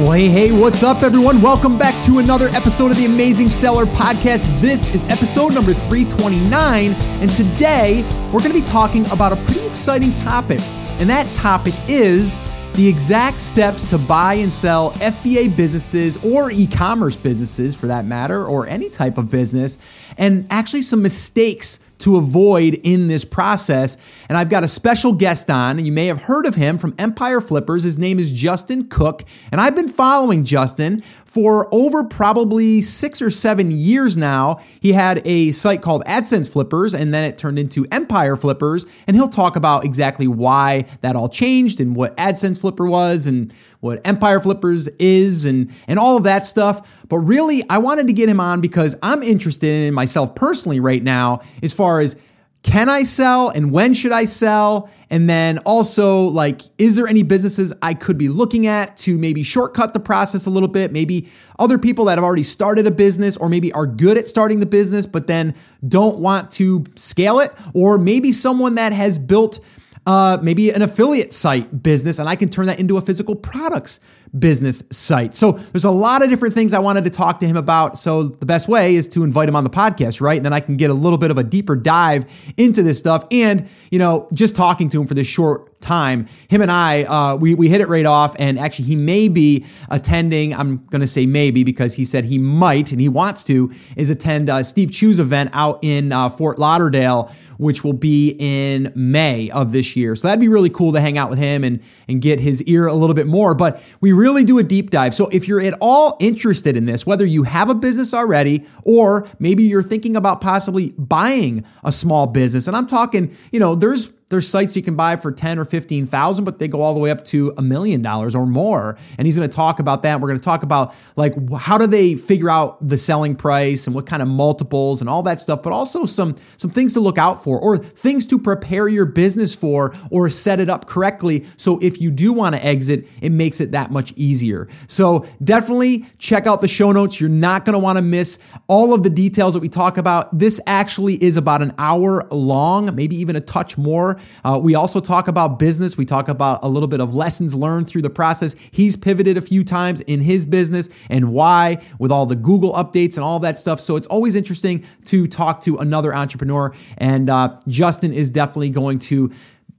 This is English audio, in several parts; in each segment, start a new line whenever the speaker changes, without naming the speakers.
Well, hey, hey, what's up, everyone? Welcome back to another episode of the Amazing Seller Podcast. This is episode number 329, and today we're going to be talking about a pretty exciting topic, and that topic is the exact steps to buy and sell FBA businesses or e commerce businesses for that matter, or any type of business, and actually some mistakes to avoid in this process. And I've got a special guest on, you may have heard of him from Empire Flippers. His name is Justin Cook, and I've been following Justin for over probably six or seven years now. He had a site called AdSense Flippers, and then it turned into Empire Flippers. And he'll talk about exactly why that all changed and what AdSense Flipper was and what Empire Flippers is and, and all of that stuff. But really, I wanted to get him on because I'm interested in myself personally right now as far as can I sell and when should I sell? And then also, like, is there any businesses I could be looking at to maybe shortcut the process a little bit? Maybe other people that have already started a business or maybe are good at starting the business, but then don't want to scale it. Or maybe someone that has built uh, maybe an affiliate site business, and I can turn that into a physical products business site. So there's a lot of different things I wanted to talk to him about. So the best way is to invite him on the podcast, right? And then I can get a little bit of a deeper dive into this stuff. And, you know, just talking to him for this short time, him and I, uh, we, we hit it right off. And actually, he may be attending, I'm going to say maybe because he said he might and he wants to, is attend uh, Steve Chou's event out in uh, Fort Lauderdale which will be in May of this year. So that'd be really cool to hang out with him and, and get his ear a little bit more. But we really do a deep dive. So if you're at all interested in this, whether you have a business already or maybe you're thinking about possibly buying a small business, and I'm talking, you know, there's there's sites you can buy for 10 or 15,000, but they go all the way up to a million dollars or more. And he's going to talk about that. We're going to talk about like how do they figure out the selling price and what kind of multiples and all that stuff, but also some some things to look out for or things to prepare your business for or set it up correctly so if you do want to exit, it makes it that much easier. So definitely check out the show notes. You're not going to want to miss all of the details that we talk about. This actually is about an hour long, maybe even a touch more. Uh, we also talk about business. We talk about a little bit of lessons learned through the process. He's pivoted a few times in his business and why with all the Google updates and all that stuff. So it's always interesting to talk to another entrepreneur. And uh, Justin is definitely going to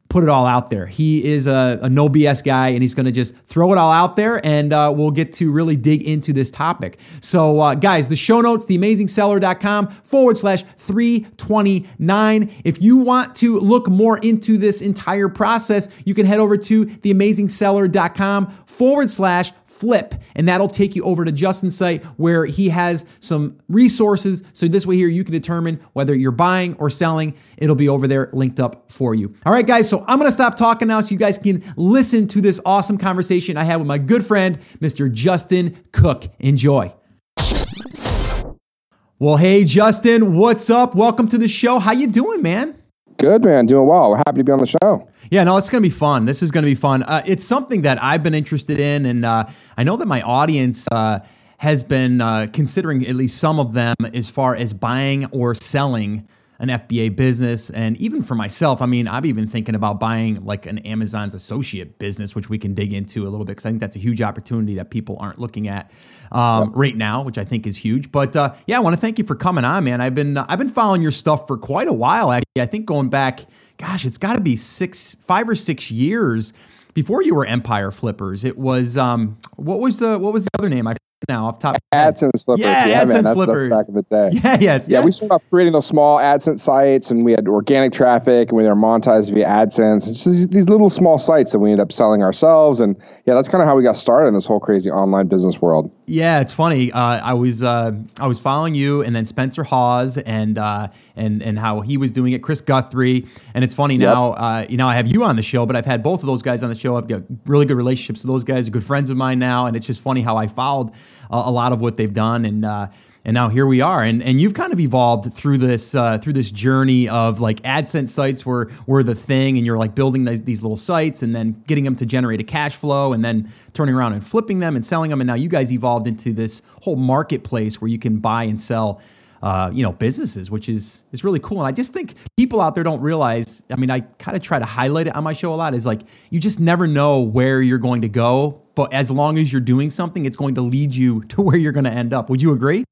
put it all out there. He is a, a no BS guy and he's going to just throw it all out there and uh, we'll get to really dig into this topic. So, uh, guys, the show notes, theamazingseller.com forward slash 329. If you want to look more into this entire process, you can head over to theamazingseller.com forward slash flip, and that'll take you over to Justin's site where he has some resources. So this way here you can determine whether you're buying or selling. It'll be over there linked up for you. All right, guys. So I'm gonna stop talking now so you guys can listen to this awesome conversation I had with my good friend, Mr. Justin Cook. Enjoy. Well, hey Justin, what's up? Welcome to the show. How you doing, man?
Good, man. Doing well. We're happy to be on the show.
Yeah, no, it's going to be fun. This is going to be fun. Uh, it's something that I've been interested in, and uh, I know that my audience uh, has been uh, considering at least some of them as far as buying or selling an FBA business. And even for myself, I mean, I'm even thinking about buying like an Amazon's associate business, which we can dig into a little bit because I think that's a huge opportunity that people aren't looking at um, right now, which I think is huge. But uh, yeah, I want to thank you for coming on, man. I've been I've been following your stuff for quite a while. Actually, I think going back, gosh, it's got to be six, five or six years before you were Empire Flippers. It was um, what was the what was the other name? I now off top.
AdSense flippers.
Yeah,
yeah
AdSense
man, that's,
flippers.
That's back in the day.
Yeah, yes,
Yeah,
yes.
we started off creating those small AdSense sites, and we had organic traffic, and we were monetized via AdSense. It's just these little small sites that we ended up selling ourselves, and yeah, that's kind of how we got started in this whole crazy online business world.
Yeah, it's funny. Uh, I was uh, I was following you, and then Spencer Haws, and uh, and and how he was doing it. Chris Guthrie, and it's funny now. Uh, you know, I have you on the show, but I've had both of those guys on the show. I've got really good relationships with those guys. Good friends of mine now, and it's just funny how I followed uh, a lot of what they've done, and uh, and now here we are. And and you've kind of evolved through this uh, through this journey of like AdSense sites were were the thing, and you're like building these, these little sites, and then getting them to generate a cash flow, and then turning around and flipping them and selling them. And now you guys evolved into this whole marketplace where you can buy and sell. Uh, you know businesses, which is is really cool, and I just think people out there don't realize. I mean, I kind of try to highlight it on my show a lot. Is like you just never know where you're going to go but as long as you're doing something, it's going to lead you to where you're going to end up. Would you agree?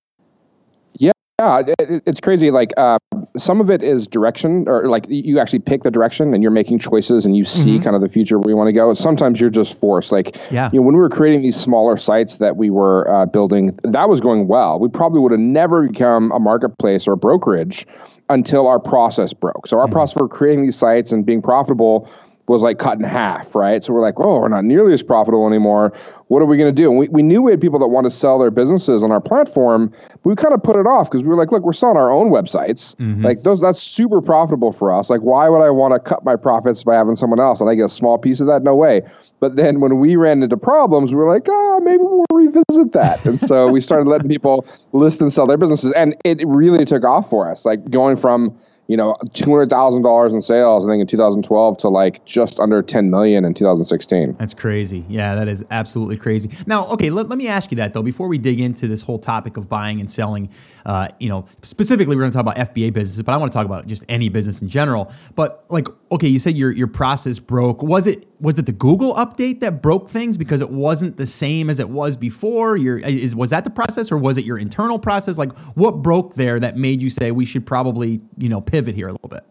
Yeah, it, it's crazy. Like uh, some of it is direction, or like you actually pick the direction and you're making choices and you see mm-hmm. kind of the future where you want to go. Sometimes you're just forced. Like, yeah. you know, when we were creating these smaller sites that we were uh, building, that was going well. We probably would have never become a marketplace or a brokerage until our process broke. So our mm-hmm. process for creating these sites and being profitable was like cut in half, right? So we're like, oh, we're not nearly as profitable anymore. What are we going to do? And we, we knew we had people that want to sell their businesses on our platform, but we kind of put it off because we were like, look, we're selling our own websites. Mm-hmm. Like those, that's super profitable for us. Like, why would I want to cut my profits by having someone else and I get a small piece of that? No way. But then when we ran into problems, we were like, oh, maybe we'll revisit that. And so we started letting people list and sell their businesses. And it really took off for us, like going from you know, two hundred thousand dollars in sales, I think in 2012 to like just under 10 million in 2016.
That's crazy. Yeah, that is absolutely crazy. Now, okay, let, let me ask you that though before we dig into this whole topic of buying and selling. Uh, you know, specifically, we're going to talk about FBA businesses, but I want to talk about just any business in general. But like, okay, you said your your process broke. Was it was it the Google update that broke things because it wasn't the same as it was before? Your is was that the process or was it your internal process? Like, what broke there that made you say we should probably you know pivot? Pivot here a little bit.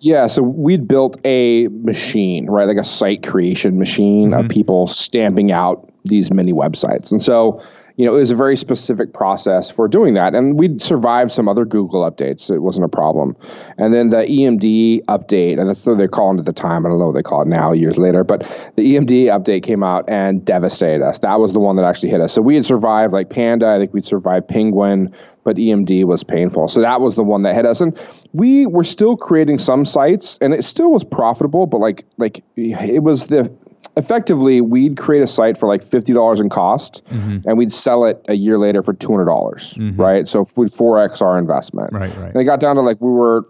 Yeah, so we'd built a machine, right, like a site creation machine mm-hmm. of people stamping out these mini websites. And so, you know, it was a very specific process for doing that. And we'd survived some other Google updates. It wasn't a problem. And then the EMD update, and that's what they're calling it at the time. I don't know what they call it now, years later, but the EMD update came out and devastated us. That was the one that actually hit us. So we had survived like Panda, I think we'd survived Penguin, but EMD was painful. So that was the one that hit us. And we were still creating some sites and it still was profitable, but like like it was the effectively we'd create a site for like $50 in cost mm-hmm. and we'd sell it a year later for $200 mm-hmm. right so we'd 4x our investment
right right
and it got down to like we were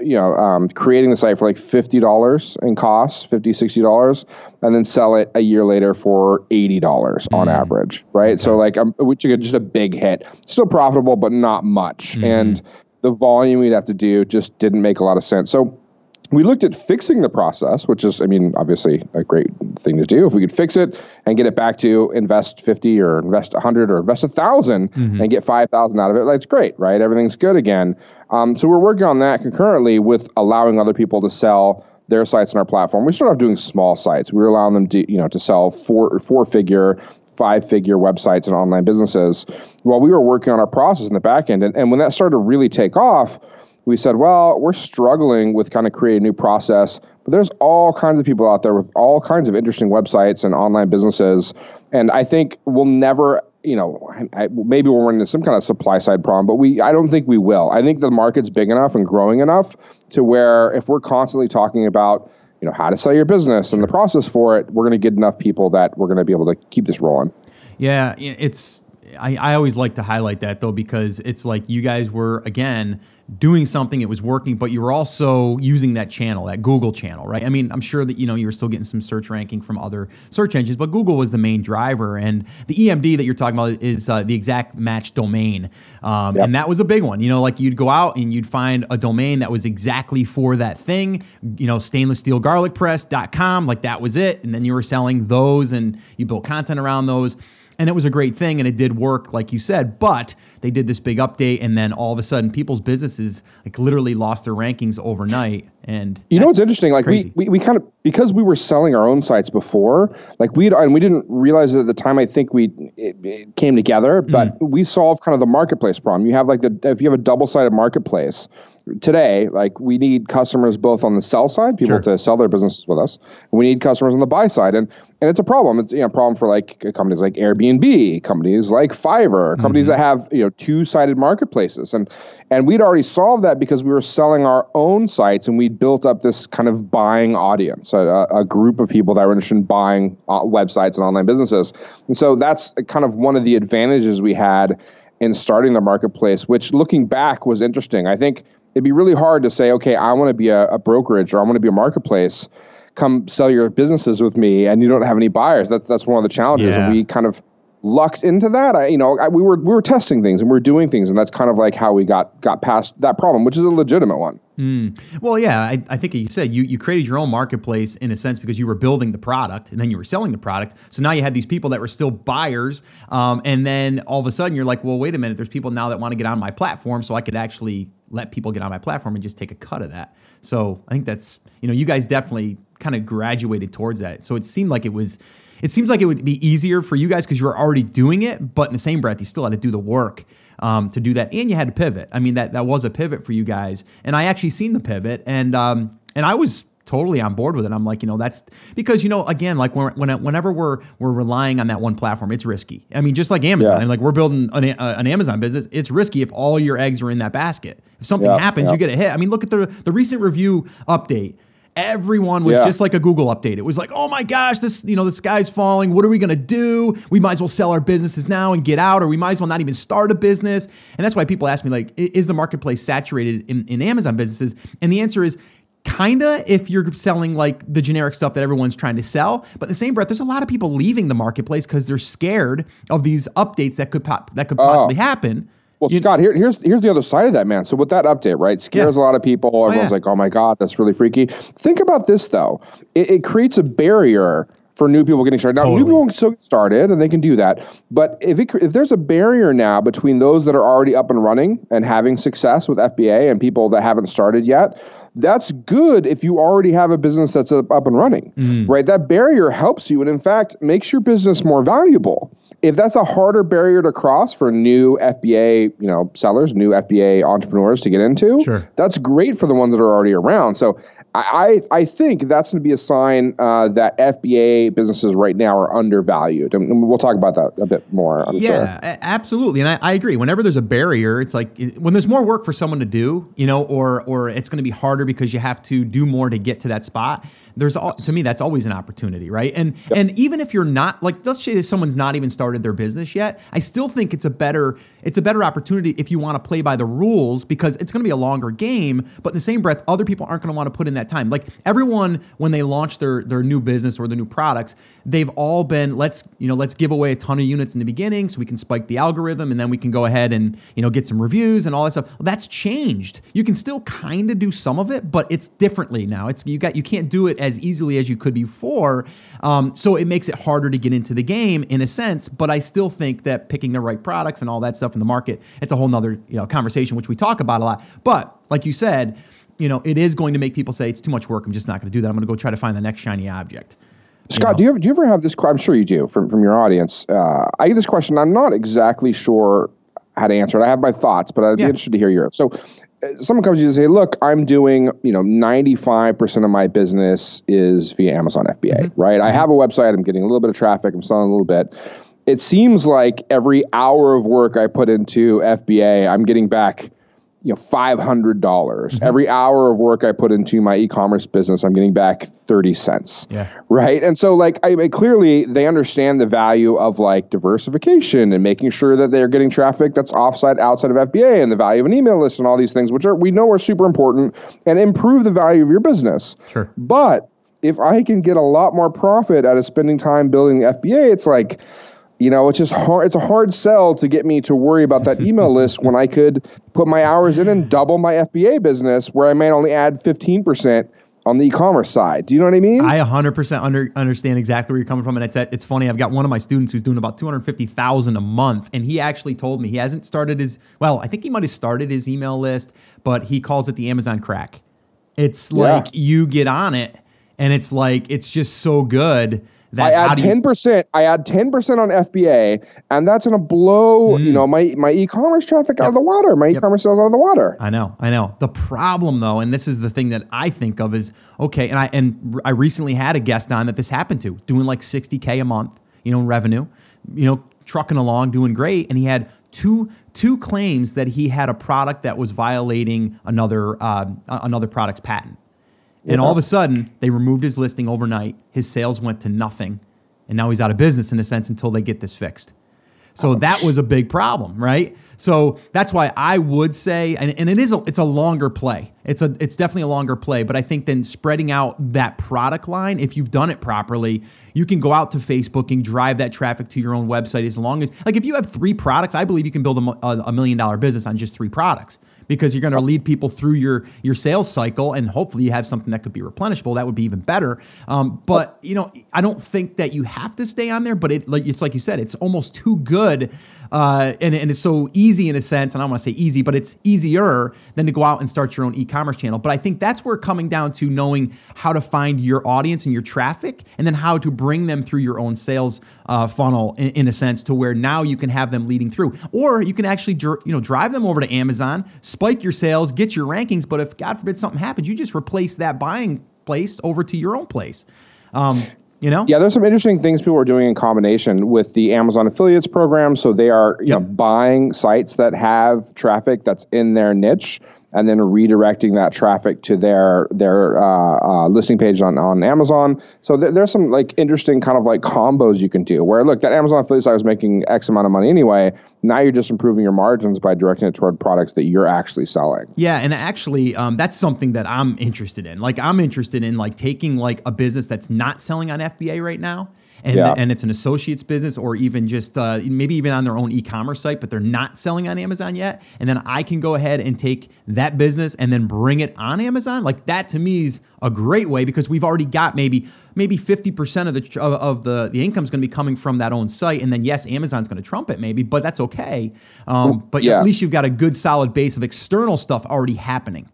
you know um, creating the site for like $50 in costs 50 $60 and then sell it a year later for $80 mm-hmm. on average right okay. so like um, we took just a big hit still profitable but not much mm-hmm. and the volume we'd have to do just didn't make a lot of sense so we looked at fixing the process, which is, I mean, obviously a great thing to do. If we could fix it and get it back to invest 50 or invest 100 or invest 1,000 mm-hmm. and get 5,000 out of it, that's great, right? Everything's good again. Um, so we're working on that concurrently with allowing other people to sell their sites on our platform. We started off doing small sites. We were allowing them to, you know, to sell four, four figure, five figure websites and online businesses while we were working on our process in the back end. And, and when that started to really take off, we said, well, we're struggling with kind of creating a new process, but there's all kinds of people out there with all kinds of interesting websites and online businesses. And I think we'll never, you know, I, maybe we're running into some kind of supply side problem, but we, I don't think we will. I think the market's big enough and growing enough to where if we're constantly talking about, you know, how to sell your business and the process for it, we're going to get enough people that we're going to be able to keep this rolling.
Yeah, it's I, I always like to highlight that though because it's like you guys were again doing something it was working but you were also using that channel that google channel right? I mean i'm sure that you know you were still getting some search ranking from other search engines but google was the main driver and the emd that you're talking about is uh, the exact match domain um, yep. and that was a big one. You know like you'd go out and you'd find a domain that was exactly for that thing you know stainless steel garlic press.com like that was it and then you were selling those and you built content around those and it was a great thing and it did work like you said but they did this big update and then all of a sudden people's businesses like literally lost their rankings overnight and
you know what's interesting like we, we we kind of because we were selling our own sites before like we and we didn't realize it at the time i think we it, it came together but mm. we solved kind of the marketplace problem you have like the if you have a double-sided marketplace today, like we need customers both on the sell side, people sure. to sell their businesses with us, and we need customers on the buy side. And and it's a problem. It's you know a problem for like companies like Airbnb, companies like Fiverr, companies mm-hmm. that have you know two sided marketplaces. And and we'd already solved that because we were selling our own sites and we built up this kind of buying audience, a, a group of people that were interested in buying uh, websites and online businesses. And so that's kind of one of the advantages we had in starting the marketplace, which looking back was interesting. I think it'd be really hard to say, okay, I want to be a, a brokerage or I want to be a marketplace. Come sell your businesses with me, and you don't have any buyers. That's that's one of the challenges, yeah. and we kind of lucked into that. I, you know, I, we were we were testing things and we are doing things, and that's kind of like how we got got past that problem, which is a legitimate one.
Mm. Well, yeah, I, I, think you said you, you created your own marketplace in a sense because you were building the product and then you were selling the product. So now you had these people that were still buyers. Um, and then all of a sudden you're like, well, wait a minute, there's people now that want to get on my platform. So I could actually let people get on my platform and just take a cut of that. So I think that's, you know, you guys definitely kind of graduated towards that. So it seemed like it was, it seems like it would be easier for you guys because you were already doing it, but in the same breath, you still had to do the work um, to do that, and you had to pivot. I mean, that that was a pivot for you guys, and I actually seen the pivot, and um, and I was totally on board with it. I'm like, you know, that's because you know, again, like when, when whenever we're we're relying on that one platform, it's risky. I mean, just like Amazon, yeah. and like we're building an, uh, an, Amazon business, it's risky if all your eggs are in that basket. If something yeah, happens, yeah. you get a hit. I mean, look at the the recent review update everyone was yeah. just like a Google update. It was like, oh my gosh, this you know the sky's falling. What are we gonna do? We might as well sell our businesses now and get out, or we might as well not even start a business. And that's why people ask me like, is the marketplace saturated in, in Amazon businesses? And the answer is kinda if you're selling like the generic stuff that everyone's trying to sell but in the same breath there's a lot of people leaving the marketplace because they're scared of these updates that could pop that could oh. possibly oh. happen
well, you, Scott, here, here's here's the other side of that, man. So with that update, right, scares yeah. a lot of people. Everyone's oh, yeah. like, "Oh my god, that's really freaky." Think about this though; it, it creates a barrier for new people getting started. Now, totally. new people can still get started, and they can do that. But if it, if there's a barrier now between those that are already up and running and having success with FBA and people that haven't started yet, that's good if you already have a business that's up and running, mm. right? That barrier helps you, and in fact, makes your business more valuable if that's a harder barrier to cross for new FBA, you know, sellers, new FBA entrepreneurs to get into, sure. that's great for the ones that are already around. So I, I think that's going to be a sign uh, that FBA businesses right now are undervalued. And we'll talk about that a bit more. I'm
yeah, sure. absolutely. And I, I, agree. Whenever there's a barrier, it's like when there's more work for someone to do, you know, or or it's going to be harder because you have to do more to get to that spot. There's all, to me that's always an opportunity, right? And yep. and even if you're not like let's say someone's not even started their business yet, I still think it's a better it's a better opportunity if you want to play by the rules because it's going to be a longer game. But in the same breath, other people aren't going to want to put in that time. Like everyone, when they launch their their new business or the new products, they've all been let's you know let's give away a ton of units in the beginning so we can spike the algorithm and then we can go ahead and you know get some reviews and all that stuff. Well, that's changed. You can still kind of do some of it, but it's differently now. It's you got you can't do it as easily as you could before. Um, so it makes it harder to get into the game in a sense. But I still think that picking the right products and all that stuff in the market, it's a whole nother you know conversation which we talk about a lot. But like you said you know, it is going to make people say it's too much work. I'm just not going to do that. I'm going to go try to find the next shiny object.
Scott, you know? do you ever do you ever have this? I'm sure you do from from your audience. Uh, I get this question. I'm not exactly sure how to answer it. I have my thoughts, but I'd yeah. be interested to hear yours. So, uh, someone comes to you and say, "Look, I'm doing you know 95 percent of my business is via Amazon FBA, mm-hmm. right? I mm-hmm. have a website. I'm getting a little bit of traffic. I'm selling a little bit." It seems like every hour of work I put into FBA, I'm getting back you know five hundred dollars mm-hmm. every hour of work I put into my e-commerce business. I'm getting back thirty cents.
Yeah.
Right. And so like I, I, clearly they understand the value of like diversification and making sure that they're getting traffic that's offsite outside of FBA and the value of an email list and all these things, which are we know are super important and improve the value of your business.
Sure.
But if I can get a lot more profit out of spending time building the FBA, it's like you know, it's just hard. It's a hard sell to get me to worry about that email list when I could put my hours in and double my FBA business, where I may only add fifteen percent on the e-commerce side. Do you know what I mean?
I 100% under, understand exactly where you're coming from, and it's it's funny. I've got one of my students who's doing about 250,000 a month, and he actually told me he hasn't started his. Well, I think he might have started his email list, but he calls it the Amazon crack. It's like yeah. you get on it, and it's like it's just so good
I add ten percent. I add ten percent on FBA, and that's gonna blow mm. you know my my e-commerce traffic yep. out of the water. My yep. e-commerce sales out of the water.
I know, I know. The problem though, and this is the thing that I think of is okay. And I and I recently had a guest on that this happened to, doing like sixty k a month, you know, in revenue, you know, trucking along, doing great, and he had two two claims that he had a product that was violating another uh, another product's patent. And all of a sudden, they removed his listing overnight. His sales went to nothing. And now he's out of business in a sense until they get this fixed. So that was a big problem, right? So that's why I would say, and, and it is a, it's a longer play. It's a it's definitely a longer play, but I think then spreading out that product line, if you've done it properly, you can go out to Facebook and drive that traffic to your own website. As long as like if you have three products, I believe you can build a, a million dollar business on just three products because you're going to lead people through your your sales cycle and hopefully you have something that could be replenishable that would be even better. Um, but you know i don't think that you have to stay on there but it like it's like you said it's almost too good uh, and, and it's so easy in a sense and i don't want to say easy but it's easier than to go out and start your own e-commerce channel but i think that's where coming down to knowing how to find your audience and your traffic and then how to bring them through your own sales uh, funnel in, in, a sense to where now you can have them leading through or you can actually you know drive them over to amazon spike your sales, get your rankings. But if God forbid something happens, you just replace that buying place over to your own place. Um, you know?
Yeah, there's some interesting things people are doing in combination with the Amazon affiliates program. So they are you yep. know buying sites that have traffic that's in their niche and then redirecting that traffic to their their uh, uh, listing page on, on Amazon. So th- there's some like interesting kind of like combos you can do where look that Amazon affiliate site was making X amount of money anyway. Now you're just improving your margins by directing it toward products that you're actually selling.
Yeah, and actually, um, that's something that I'm interested in. Like I'm interested in like taking like a business that's not selling on FBA right now and, yeah. and it's an associate's business or even just uh, maybe even on their own e-commerce site but they're not selling on amazon yet. And then i can go ahead and take that business and then bring it on amazon. Like that to me is a great way because we've already got maybe maybe 50% of the of, the the income is going to be coming from that own site. And then yes amazon's going to trump it maybe but that's okay. Um, but yeah. at least you've got a good solid base of external stuff already happening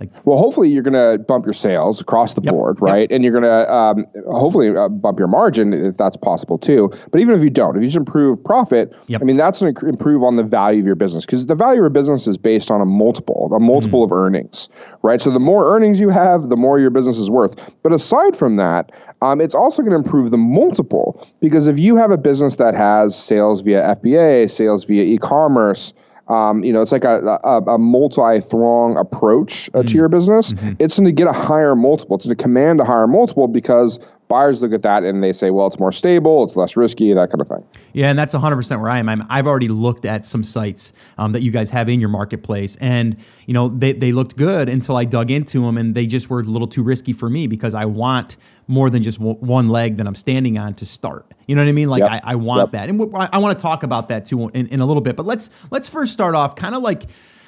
like, well, hopefully you're going to bump your sales across the yep, board, right? Yep. And you're going to um, hopefully uh, bump your margin if that's possible too. But even if you don't, if you just improve profit, yep. I mean that's going to improve on the value of your business because the value of your business is based on a multiple, a multiple mm. of earnings, right? So the more earnings you have, the more your business is worth. But aside from that, um, it's also going to improve the multiple because if you have a business that has sales via FBA, sales via e-commerce um, you know, it's like a, a, a multi-throng approach uh, mm-hmm. to your business. Mm-hmm. It's going to get a higher multiple. It's going to command a higher multiple because buyers look at that and they say, well, it's more stable, it's less risky, that kind of thing.
Yeah, and that's 100% where I am. i have already looked at some sites um, that you guys have in your marketplace, and you know they, they looked good until I dug into them, and they just were a little too risky for me because I want more than just w- one leg that I'm standing on to start. You know what I mean? Like yep. I, I, want yep. that, and w- I, I want to talk about that too in, in a little bit. But let's let's first start off kind of like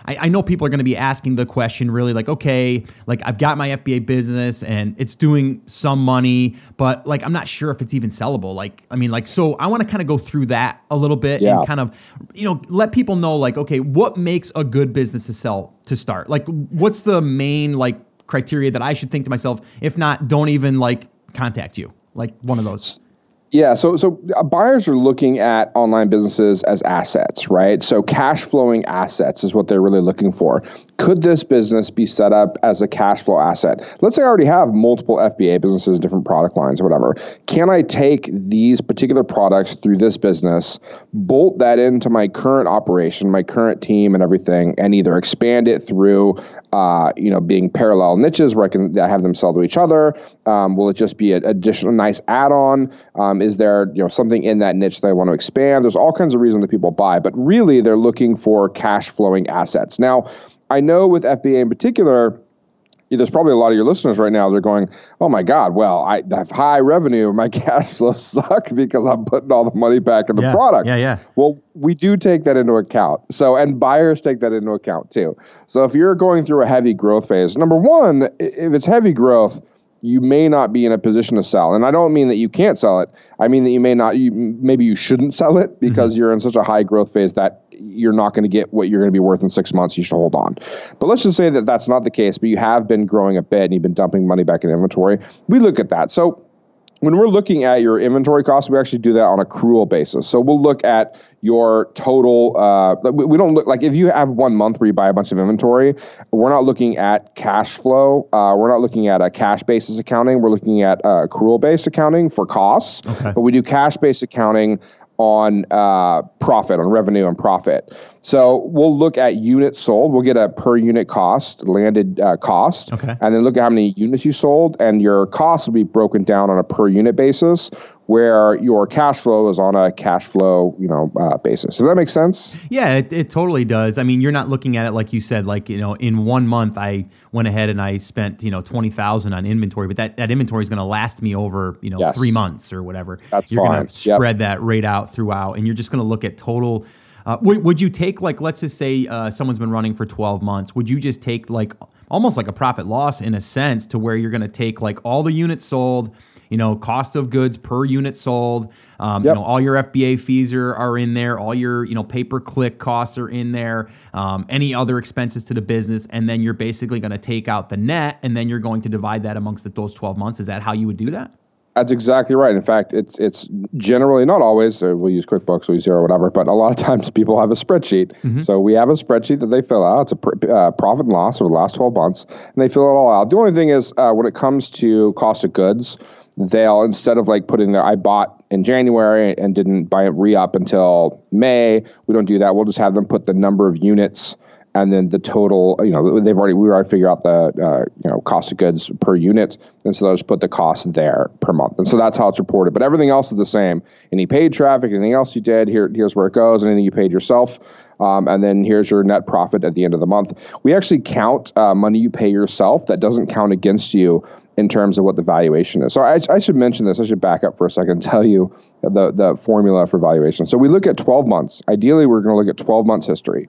I, I know people are going to be asking the question really like, okay, like I've got my FBA business and it's doing some money, but like I'm not sure if it's even sellable. Like, I mean, like, so I want to kind of go through that a little bit yeah. and kind of, you know, let people know like, okay, what makes a good business to sell to start? Like, what's the main like criteria that I should think to myself? If not, don't even like contact you. Like one of those.
Yeah, so so uh, buyers are looking at online businesses as assets, right? So cash flowing assets is what they're really looking for. Could this business be set up as a cash flow asset? Let's say I already have multiple FBA businesses, different product lines, or whatever. Can I take these particular products through this business, bolt that into my current operation, my current team, and everything, and either expand it through, uh, you know, being parallel niches where I can have them sell to each other? Um, will it just be an additional nice add-on? Um, is there you know something in that niche that I want to expand? There's all kinds of reasons that people buy, but really they're looking for cash flowing assets. Now, I know with FBA in particular, there's probably a lot of your listeners right now. They're going, "Oh my God! Well, I have high revenue. My cash flow suck because I'm putting all the money back in the
yeah,
product."
Yeah, yeah.
Well, we do take that into account. So, and buyers take that into account too. So, if you're going through a heavy growth phase, number one, if it's heavy growth, you may not be in a position to sell. And I don't mean that you can't sell it. I mean that you may not. You maybe you shouldn't sell it because mm-hmm. you're in such a high growth phase that you're not going to get what you're going to be worth in six months. You should hold on. But let's just say that that's not the case. But you have been growing a bit and you've been dumping money back in inventory. We look at that. So when we're looking at your inventory costs, we actually do that on a accrual basis. So we'll look at your total. Uh, we don't look like if you have one month where you buy a bunch of inventory, we're not looking at cash flow. Uh, we're not looking at a cash basis accounting. We're looking at uh, accrual based accounting for costs. Okay. But we do cash based accounting on uh, profit, on revenue and profit. So we'll look at units sold. We'll get a per unit cost, landed uh, cost, okay. and then look at how many units you sold, and your cost will be broken down on a per unit basis where your cash flow is on a cash flow, you know, uh, basis. Does that make sense?
Yeah, it, it totally does. I mean, you're not looking at it like you said, like you know, in one month I went ahead and I spent you know twenty thousand on inventory, but that, that inventory is going to last me over you know
Yes.
three months or whatever.
That's
you're
fine.
going to
Yep.
spread that rate out throughout, and you're just going to look at total. Uh, would, would you take like let's just say uh, someone's been running for 12 months would you just take like almost like a profit loss in a sense to where you're going to take like all the units sold you know cost of goods per unit sold um, you know all your fba fees are, are in there all your you know pay per click costs are in there um, any other expenses to the business and then you're basically going to take out the net and then you're going to divide that amongst the, those 12 months is that how you would do that
That's exactly right. In fact, it's it's generally not always. Uh, we'll use QuickBooks, we'll use Xero, whatever. But a lot of times people have a spreadsheet. So we have a spreadsheet that they fill out. It's a pr- uh, profit and loss over the last twelve months, and they fill it all out. The only thing is, uh, when it comes to cost of goods, they'll instead of like putting their I bought in January and didn't buy it re up until May. We don't do that. We'll just have them put the number of units and then the total, you know, they've already we already figure out the uh, you know cost of goods per unit, and so they'll just put the cost there per month, and so that's how it's reported. But everything else is the same. Any paid traffic, anything else you did, here here's where it goes. Anything you paid yourself, um, and then here's your net profit at the end of the month. We actually count uh, money you pay yourself. That doesn't count against you in terms of what the valuation is. So I, I should mention this. I should back up for a second and tell you the the formula for valuation. So we look at 12 months. Ideally, we're going to look at 12 months history.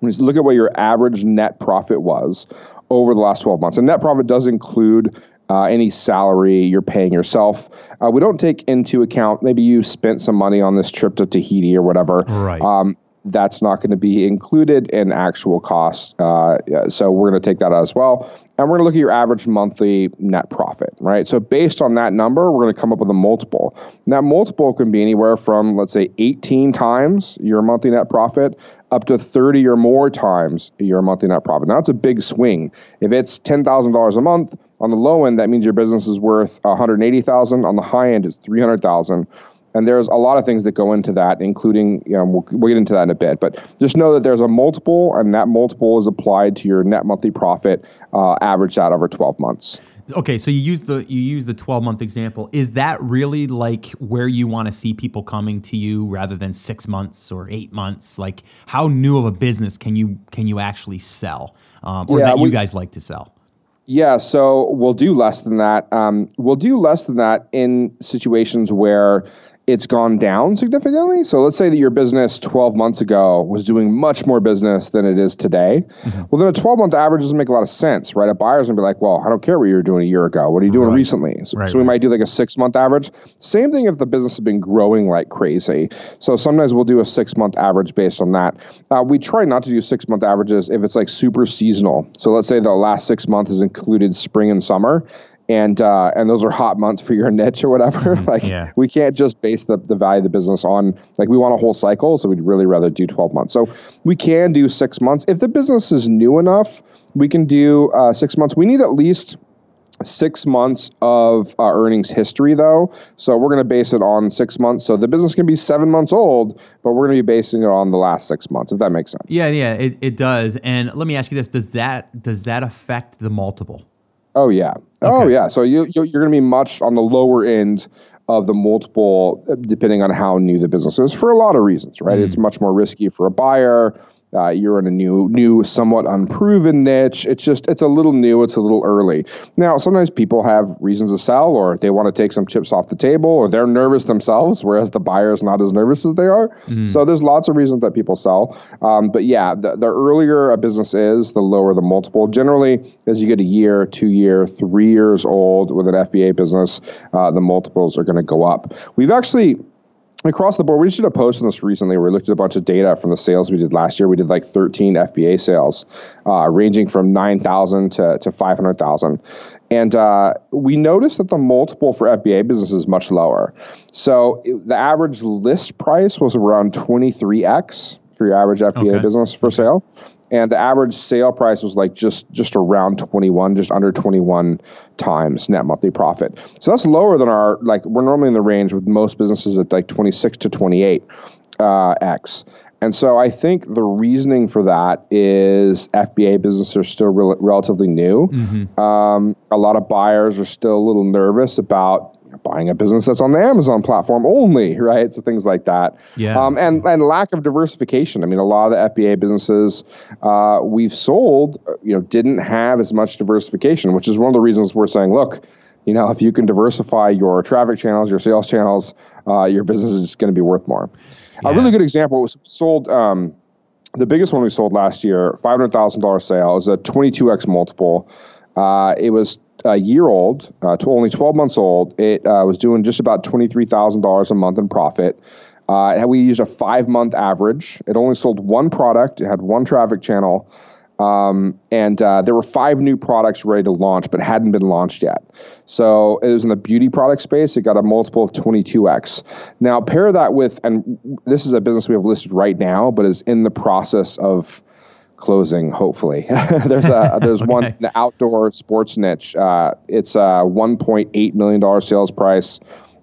We look at what your average net profit was over the last 12 months. And net profit does include uh, any salary you're paying yourself. Uh, we don't take into account maybe you spent some money on this trip to Tahiti or whatever.
Right.
Um, that's not going to be included in actual cost. Uh, so we're going to take that out as well. And we're going to look at your average monthly net profit, right? So based on that number, we're going to come up with a multiple. And that multiple can be anywhere from, let's say, 18 times your monthly net profit up to 30 or more times your monthly net profit. Now, that's a big swing. If it's $10,000 a month, on the low end, that means your business is worth 180,000. On the high end, it's 300,000. And there's a lot of things that go into that, including, you know, we'll, we'll get into that in a bit. But just know that there's a multiple, and that multiple is applied to your net monthly profit, uh, averaged out over 12 months.
Okay, so you use the you use the 12 month example. Is that really like where you want to see people coming to you rather than 6 months or 8 months? Like how new of a business can you can you actually sell? Um, or
Yeah,
that you
we-
guys like to sell?
Yeah, so we'll do less than that. Um, we'll do less than that in situations where it's gone down significantly. So let's say that your business 12 months ago was doing much more business than it is today. Well, then a 12 month average doesn't make a lot of sense, right? A buyer's gonna be like, well, I don't care what you were doing a year ago. What are you doing
Right.
recently? So,
Right,
so we
right.
might do like a six month average. Same thing if the business has been growing like crazy. So sometimes we'll do a six month average based on that. Uh, we try not to do six month averages if it's like super seasonal. So let's say the last six months has included spring and summer. And uh, and those are hot months for your niche or whatever. like
yeah.
we can't just base the, the value of the business on like we want a whole cycle, so we'd really rather do 12 months. So we can do six months. If the business is new enough, we can do uh, six months. We need at least six months of uh, earnings history though so we're going to base it on six months so the business can be seven months old but we're going to be basing it on the last six months if that makes sense
Yeah, yeah, it, it does. And let me ask you this, does that does that affect the multiple?
oh yeah oh
Okay.
yeah. So you, you you're going to be much on the lower end of the multiple uh, depending on how new the business is for a lot of reasons right? It's much more risky for a buyer uh, you're in a new, new, somewhat unproven niche. It's just, it's a little new. It's a little early. Now, sometimes people have reasons to sell, or they want to take some chips off the table, or they're nervous themselves, whereas the buyer is not as nervous as they are. So there's lots of reasons that people sell. Um, but yeah, the, the earlier a business is, the lower the multiple. Generally, as you get a year, two year, three years old with an FBA business, uh, the multiples are going to go up. We've actually across the board, we just did a post on this recently where we looked at a bunch of data from the sales we did last year. We did like 13 FBA sales, uh, ranging from 9,000 to, to 500,000. And uh, we noticed that the multiple for FBA business is much lower. So it- the average list price was around 23x for your average FBA
Okay.
business for sale. And the average sale price was like just just around 21, just under 21 times net monthly profit. So that's lower than our like we're normally in the range with most businesses at like 26 to 28 uh, x. And so I think the reasoning for that is FBA businesses are still rel- relatively new. Um, a lot of buyers are still a little nervous about buying a business that's on the Amazon platform only, right? So things like that.
Yeah.
Um, and and lack of diversification. I mean, a lot of the FBA businesses uh, we've sold, uh, you know, didn't have as much diversification, which is one of the reasons we're saying, look, you know, if you can diversify your traffic channels, your sales channels, uh, your business is going to be worth more.
Yeah.
A really good example was sold. Um, the biggest one we sold last year, five hundred thousand dollar sale, is a twenty two x multiple. Uh, it was a year old, uh, to only 12 months old. It uh, was doing just about $23,000 a month in profit. Uh, we used a five month average. It only sold one product, it had one traffic channel. Um, and uh, there were five new products ready to launch, but hadn't been launched yet. So it was in the beauty product space. It got a multiple of 22x. Now, pair that with, and this is a business we have listed right now, but is in the process of closing. Hopefully, there's a there's okay. one outdoor sports niche. Uh, it's a 1.8 million dollar sales price.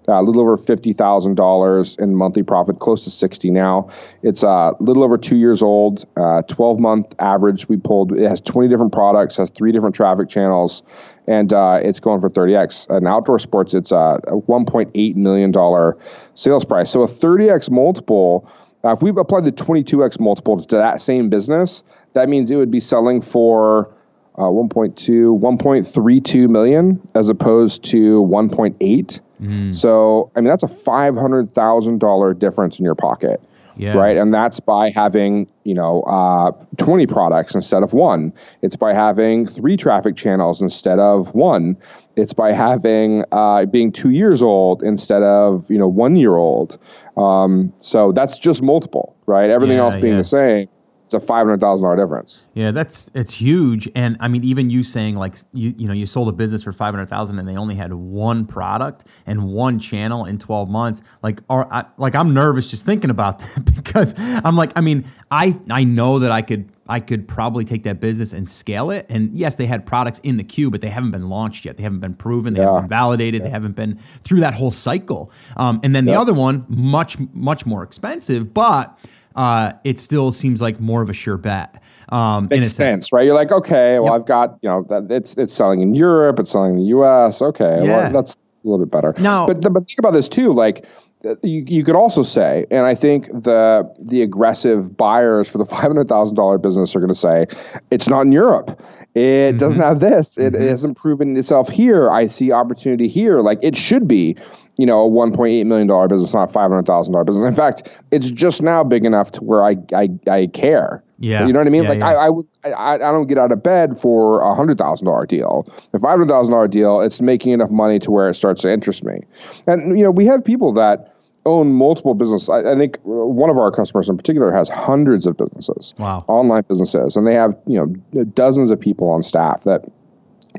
Uh, a little over fifty thousand dollars in monthly profit, close to sixty now. It's a little over two years old. Uh, Twelve month average we pulled. It has twenty different products, has three different traffic channels, and uh, it's going for thirty x. In outdoor sports, it's a one point eight million dollar sales price. So a thirty x multiple. Uh, if we applied the 22x multiple to that same business, that means it would be selling for uh, 1.2, 1.32 million as opposed to 1.8. Mm. So, I mean, that's a $500,000 difference in your pocket. Yeah. Right. And that's by having, you know, uh, 20 products instead of one. It's by having three traffic channels instead of one. It's by having, uh, being two years old instead of, you know, one year old. Um, so that's just multiple, right? Everything yeah, else being yeah. the same it's a five hundred thousand dollar difference.
Yeah, that's it's huge. And I mean, even you saying like you you know you sold a business for five hundred thousand and they only had one product and one channel in twelve months. Like, are I, like I'm nervous just thinking about that because I'm like, I mean, I I know that I could I could probably take that business and scale it. And yes, they had products in the queue, but they haven't been launched yet. They haven't been proven. They yeah. haven't been validated. Yeah. They haven't been through that whole cycle. Um, and then the other one, much much more expensive, but uh, it still seems like more of a sure bet.
Um, Makes sense, right? You're like, okay, well, yep. I've got you know, that it's it's selling in Europe, it's selling in the U.S. Okay, yeah. well, that's a little bit better.
No,
but but think about this too, like. Uh, you, you could also say, and I think the the aggressive buyers for the five hundred thousand dollar business are going to say, it's not in Europe. It mm-hmm. doesn't have this. It, mm-hmm. it hasn't proven itself here. I see opportunity here. Like it should be you know, a $1.8 million business, not $500,000 business. In fact, it's just now big enough to where I, I, I care.
Yeah.
You know what I mean?
Yeah,
like
yeah.
I, I I, I don't get out of bed for a hundred thousand dollar deal. A five hundred thousand dollar deal, it's making enough money to where it starts to interest me. And, you know, we have people that own multiple businesses. I, I think one of our customers in particular has hundreds of businesses.
Wow.
Online businesses. And they have, you know, dozens of people on staff that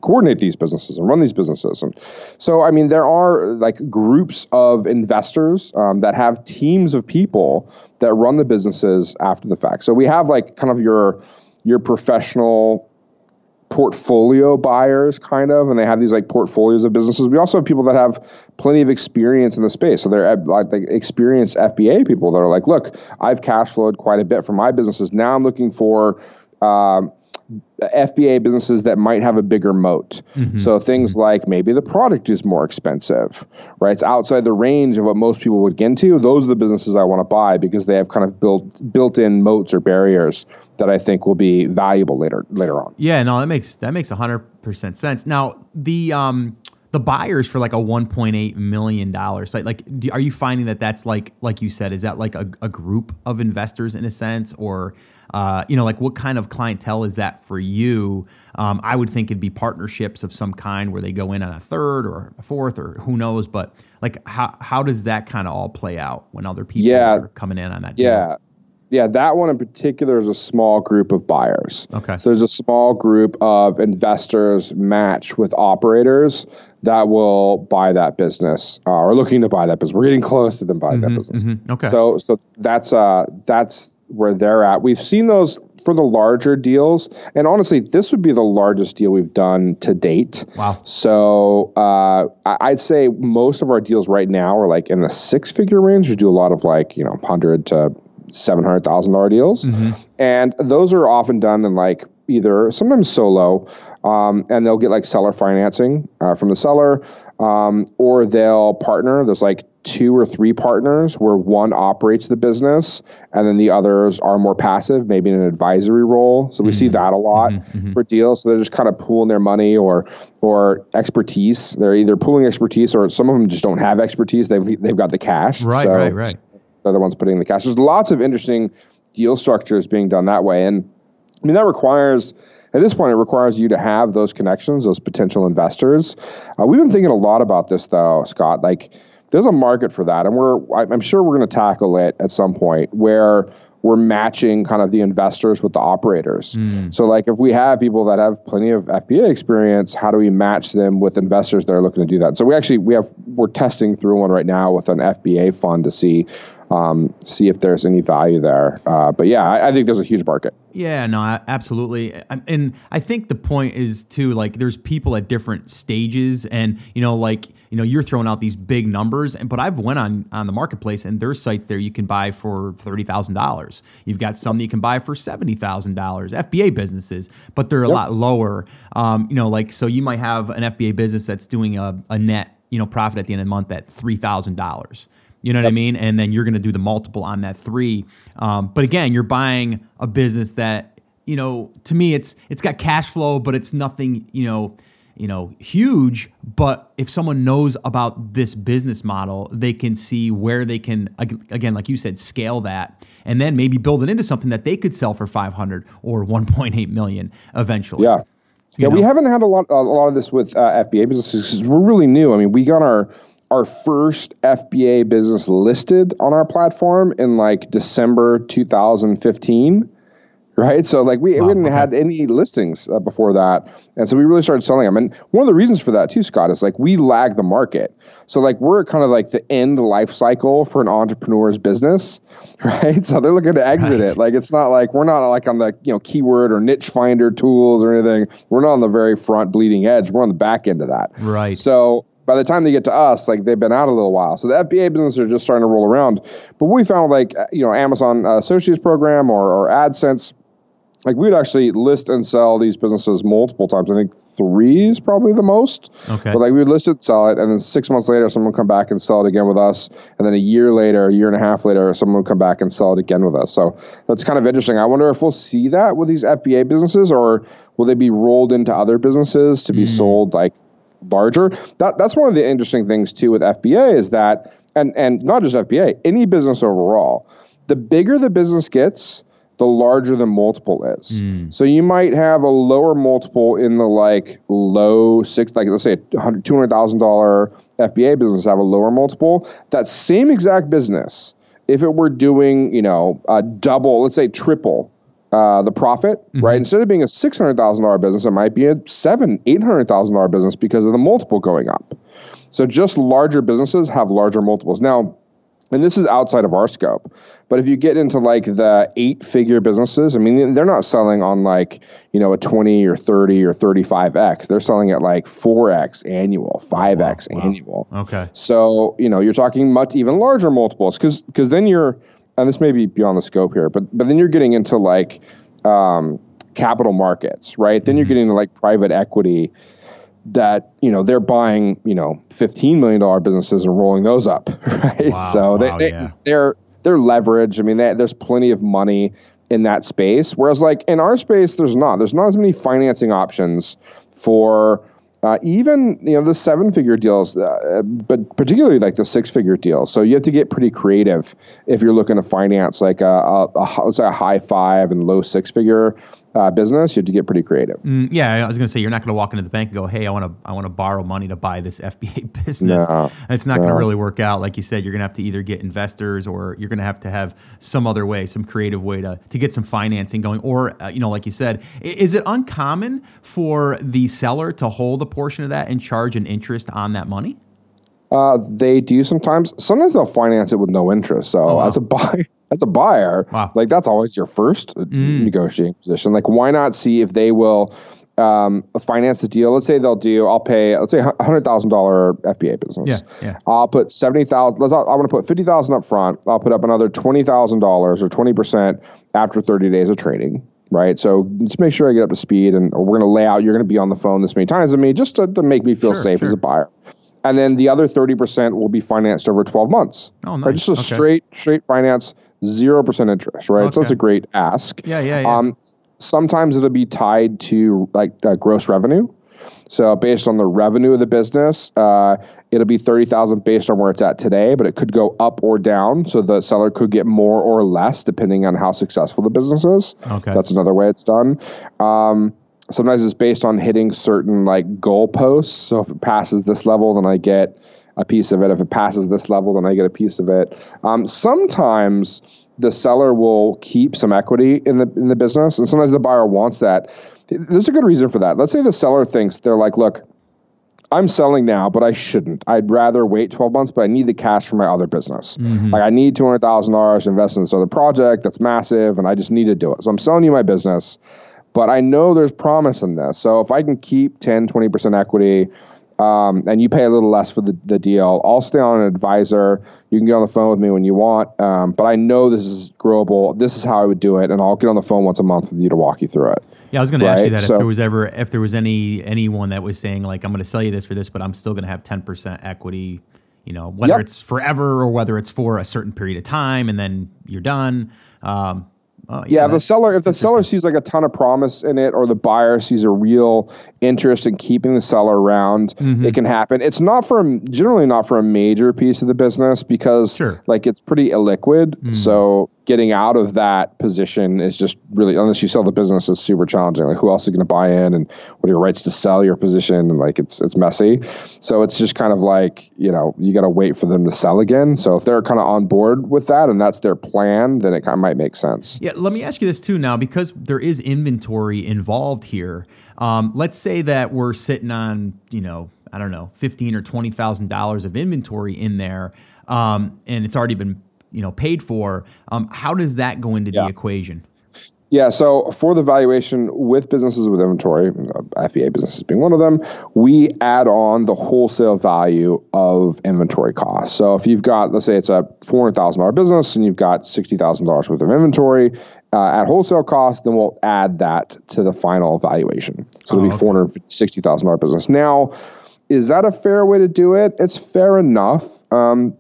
coordinate these businesses and run these businesses. And so, I mean, there are like groups of investors um, that have teams of people that run the businesses after the fact. So we have like kind of your your professional portfolio buyers kind of and they have these like portfolios of businesses we also have people that have plenty of experience in the space so they're like experienced fba people that are like look i've cash flowed quite a bit from my businesses now i'm looking for um, FBA businesses that might have a bigger moat. Mm-hmm. So things like maybe the product is more expensive, right? It's outside the range of what most people would get into. Those are the businesses I want to buy because they have kind of built built-in moats or barriers that I think will be valuable later later on.
Yeah, no, that makes that makes hundred percent sense. Now the um the buyers for like a 1.8 million dollar site like do, are you finding that that's like like you said is that like a, a group of investors in a sense or uh, you know, like what kind of clientele is that for you? Um, I would think it'd be partnerships of some kind where they go in on a third or a fourth or who knows. But like, how how does that kind of all play out when other people yeah. are coming in on that? Deal?
Yeah. Yeah, that one in particular is a small group of buyers.
Okay.
So there's a small group of investors match with operators that will buy that business uh, or looking to buy that business. We're getting close to them buying mm-hmm, that business.
Mm-hmm. Okay.
So so that's uh that's where they're at. We've seen those for the larger deals, and honestly, this would be the largest deal we've done to date.
Wow!
So uh, I'd say most of our deals right now are like in the six-figure range. We do a lot of like you know hundred to seven hundred thousand dollar deals, mm-hmm. and those are often done in like either sometimes solo, um, and they'll get like seller financing uh, from the seller. um, or they'll partner. There's like two or three partners where one operates the business and then the others are more passive, maybe in an advisory role. So we mm-hmm. see that a lot mm-hmm, mm-hmm. for deals. So they're just kind of pooling their money or or expertise. They're either pooling expertise or some of them just don't have expertise. They've they've got the cash.
Right, so right, right.
The ones putting in the cash. There's lots of interesting deal structures being done that way, and I mean that requires at this point, it requires you to have those connections, those potential investors. Uh, we've been thinking a lot about this, though, Scott. Like, there's a market for that, and we're I'm sure we're going to tackle it at some point where we're matching kind of the investors with the operators. Mm. So, like, if we have people that have plenty of FBA experience, how do we match them with investors that are looking to do that? So, we actually we have we're testing through one right now with an FBA fund to see um, see if there's any value there. Uh, but yeah, I, I, think there's a huge market.
Yeah, no, absolutely. And I think the point is too, like, there's people at different stages, and you know, like, you know, you're throwing out these big numbers, and but I've went on on the marketplace, and there's sites there you can buy for thirty thousand dollars. You've got some that you can buy for seventy thousand dollars. FBA businesses, but they're a yep. lot lower. Um, you know, like, so you might have an FBA business that's doing a, a net, you know, profit at the end of the month at three thousand dollars you know what I mean? And then you're going to do the multiple on that three. Um, but again, you're buying a business that you know to me it's it's got cash flow, but it's nothing you know you know huge. But if someone knows about this business model, they can see where they can again, like you said, scale that, and then maybe build it into something that they could sell for 500 or 1.8 million eventually.
Yeah. Yeah, know? we haven't had a lot, a lot of this with uh, FBA businesses we're really new. I mean, we got our our first FBA business listed on our platform in like December 2015. Right. So, like, we, wow, we didn't okay. had any listings uh, before that. And so we really started selling them. And one of the reasons for that, too, Scott, is like we lag the market. So, like, we're kind of like the end life cycle for an entrepreneur's business. Right. So they're looking to exit right. it. Like, it's not like we're not like on the, you know, keyword or niche finder tools or anything. We're not on the very front bleeding edge. We're on the back end of that.
Right.
So, by the time they get to us, like they've been out a little while. So the FBA business are just starting to roll around. But we found like uh, you know Amazon uh, Associates program or, or AdSense, like we would actually list and sell these businesses multiple times. I think three is probably the most.
Okay.
But like we would list it, sell it, and then six months later, someone would come back and sell it again with us. And then a year later, a year and a half later, someone would come back and sell it again with us. So that's kind of interesting. I wonder if we'll see that with these FBA businesses, or will they be rolled into other businesses to be mm. sold like larger. That that's one of the interesting things too with FBA is that and and not just FBA, any business overall, the bigger the business gets, the larger the multiple is. Mm. So you might have a lower multiple in the like low six, like let's say a $200,000 FBA business have a lower multiple. That same exact business, if it were doing, you know, a double, let's say triple uh, the profit, mm-hmm. right? Instead of being a six hundred thousand dollar business, it might be a seven, eight hundred thousand dollar business because of the multiple going up. So just larger businesses have larger multiples. Now, and this is outside of our scope, but if you get into like the eight figure businesses, I mean, they're not selling on like, you know, a 20 or 30 or 35x. They're selling at like 4x annual, 5x wow, wow. annual.
Okay.
So, you know, you're talking much even larger multiples because because then you're and this may be beyond the scope here, but but then you're getting into like um, capital markets, right? Then you're mm-hmm. getting into like private equity that you know they're buying you know fifteen million dollar businesses and rolling those up, right?
Wow,
so
wow,
they,
yeah.
they are they're leverage. I mean, they, there's plenty of money in that space. Whereas like in our space, there's not. There's not as many financing options for uh, even you know the seven figure deals, uh, but particularly like the six figure deals. So you have to get pretty creative if you're looking to finance like a, a, a a high five and low six figure uh, business, you have to get pretty creative.
Mm, yeah, I was going to say you're not going to walk into the bank and go, "Hey, I want to I want to borrow money to buy this FBA business." No, it's not no. going to really work out. Like you said, you're going to have to either get investors or you're going to have to have some other way, some creative way to to get some financing going. Or uh, you know, like you said, is it uncommon for the seller to hold a portion of that and charge an interest on that money?
Uh, they do sometimes. Sometimes they'll finance it with no interest. So oh, wow. as a buyer as a buyer, wow. like that's always your first mm. negotiating position. Like, why not see if they will um, finance the deal? Let's say they'll do. I'll pay. Let's say hundred thousand dollar FBA business.
Yeah, yeah.
I'll put seventy thousand. Let's. I'm going to put fifty thousand up front. I'll put up another twenty thousand dollars or twenty percent after thirty days of trading. Right. So just make sure I get up to speed, and we're going to lay out. You're going to be on the phone this many times with me just to, to make me feel sure, safe sure. as a buyer. and then the other 30% will be financed over 12 months.
Oh, nice.
Right? Just a
Okay.
straight straight finance, 0% interest, right? So
Okay.
it's a great ask.
Yeah, yeah, yeah.
Um, sometimes it'll be tied to like uh, gross revenue. So based on the revenue of the business, uh, it'll be thirty thousand based on where it's at today, but it could go up or down. So the seller could get more or less depending on how successful the business is.
Okay.
that's another way it's done. Um, sometimes it's based on hitting certain like goalposts. So if it passes this level, then I get a piece of it. If it passes this level, then I get a piece of it. Um, sometimes the seller will keep some equity in the in the business, and sometimes the buyer wants that. There's a good reason for that. Let's say the seller thinks they're like, look, I'm selling now, but I shouldn't. I'd rather wait 12 months, but I need the cash for my other business. Like I need $200,000 to invest in this other project that's massive, and I just need to do it. So I'm selling you my business, but I know there's promise in this. So if I can keep 10, 20% equity, um, and you pay a little less for the, the deal, I'll stay on an advisor. You can get on the phone with me when you want, um, but I know this is growable. This is how I would do it, and I'll get on the phone once a month with you to walk you through it.
Yeah, I was going to ask you that
so-
if there was ever if there was any anyone that was saying like I'm going to sell you this for this, but I'm still going to have 10% equity. You know, whether
Yep.
it's forever or whether it's for a certain period of time and then you're done. Um, uh,
Yeah, if the seller if the seller sees like a ton of promise in it, or the buyer sees a real interest in keeping the seller around,
Mm-hmm.
it can happen. It's not for a- generally not for a major piece of the business because
Sure.
Like it's pretty illiquid. So getting out of that position is just really unless you sell the business is super challenging. Like who else is going to buy in, and what are your rights to sell your position? And like it's it's messy. So it's just kind of like you know you got to wait for them to sell again. So if they're kind of on board with that and that's their plan, then it kind of might make sense.
Yeah, let me ask you this too now, because there is inventory involved here. Um, let's say that we're sitting on, you know, I don't know, fifteen or twenty thousand dollars of inventory in there, um, and it's already been, you know, paid for. Um, how does that go into
Yeah.
the equation?
Yeah, so for the valuation with businesses with inventory, uh, FBA businesses being one of them, we add on the wholesale value of inventory costs. So if you've got, let's say it's a $400,000 business and you've got $60,000 worth of inventory uh, at wholesale cost, then we'll add that to the final valuation. So it'll
Oh,
be
okay.
$460,000 business. Now, is that a fair way to do it? It's fair enough. Um,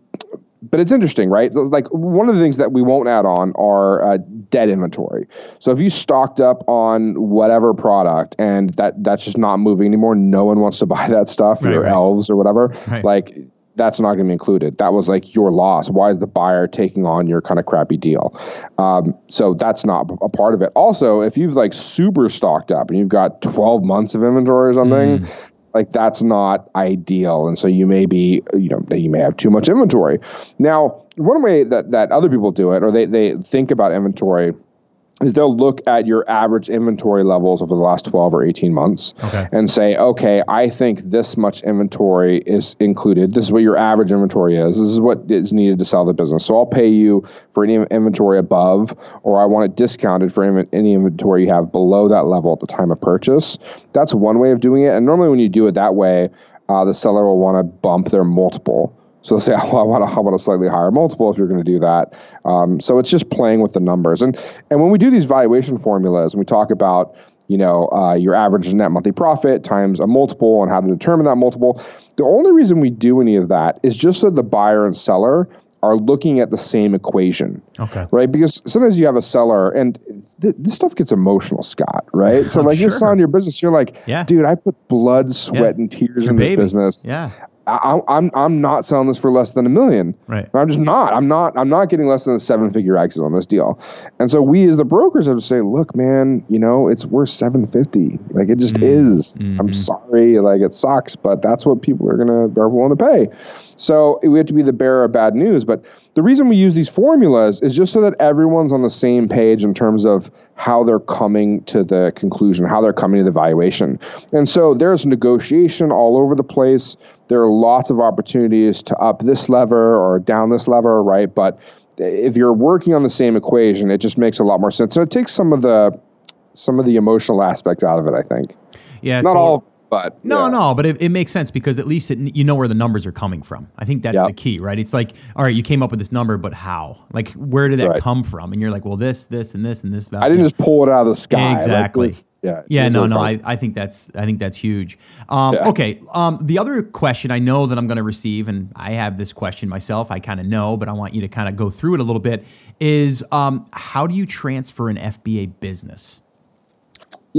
but it's interesting, right? Like one of the things that we won't add on are uh, dead inventory. So if you stocked up on whatever product and that that's just not moving anymore, no one wants to buy that stuff,
Right,
your
right.
elves or whatever.
Right.
Like that's not going to be included. That was like your loss. Why is the buyer taking on your kind of crappy deal? Um, so that's not a part of it. Also, if you've like super stocked up and you've got 12 months of inventory or something, like that's not ideal. And so you may be you know you may have too much inventory. Now one way that, that other people do it or they, they think about inventory is they'll look at your average inventory levels over the last 12 or 18 months
Okay.
and say okay i think this much inventory is included. This is what your average inventory is. This is what is needed to sell the business. So i'll pay you for any inventory above or i want it discounted for any any inventory you have below that level at the time of purchase. That's one way of doing it. And normally when you do it that way uh, the seller will want to bump their multiple so say, oh, I want, a, I want a slightly higher multiple if you're going to do that. Um, so it's just playing with the numbers. And and when we do these valuation formulas and we talk about, you know, uh, your average net monthly profit times a multiple and how to determine that multiple, the only reason we do any of that is just so the buyer and seller are looking at the same equation
Okay.
right? Because sometimes you have a seller, and th- this stuff gets emotional, Scott. Right? So,
I'm
like, you're selling your business, you're like,
Yeah.
dude, I put blood, sweat,
Yeah.
and tears
Your
in
baby.
this business.
Yeah.
I, I'm I'm not selling this for less than a million.
Right.
I'm just not. I'm not. I'm not getting less than a seven figure exit on this deal. And so we as the brokers have to say, look, man, you know, it's worth seven fifty. Like it just
Mm-hmm.
is. I'm sorry. Like it sucks, but that's what people are gonna are willing to pay. So we have to be the bearer of bad news. But the reason we use these formulas is just so that everyone's on the same page in terms of how they're coming to the conclusion, how they're coming to the valuation. And so there's negotiation all over the place. There are lots of opportunities to up this lever or down this lever, right? But if you're working on the same equation, it just makes a lot more sense. So it takes some of the some of the emotional aspects out of it, I think.
Yeah.
Not all but
No,
yeah.
no, but it, it makes sense because at least it, you know where the numbers are coming from. I think that's
Yep.
the key, right? It's like, all right, you came up with this number, but how? Like, where did that
right.
come from? And you're like, well, this, this, and this, and this value.
I didn't just pull it out of the sky. Like,
Exactly.
this- yeah.
Yeah, no, no, I, I think that's I think that's huge. Um,
Yeah.
Okay, um, the other question I know that I'm going to receive, and I have this question myself. I kind of know, but I want you to kind of go through it a little bit. Is um, how do you transfer an FBA business?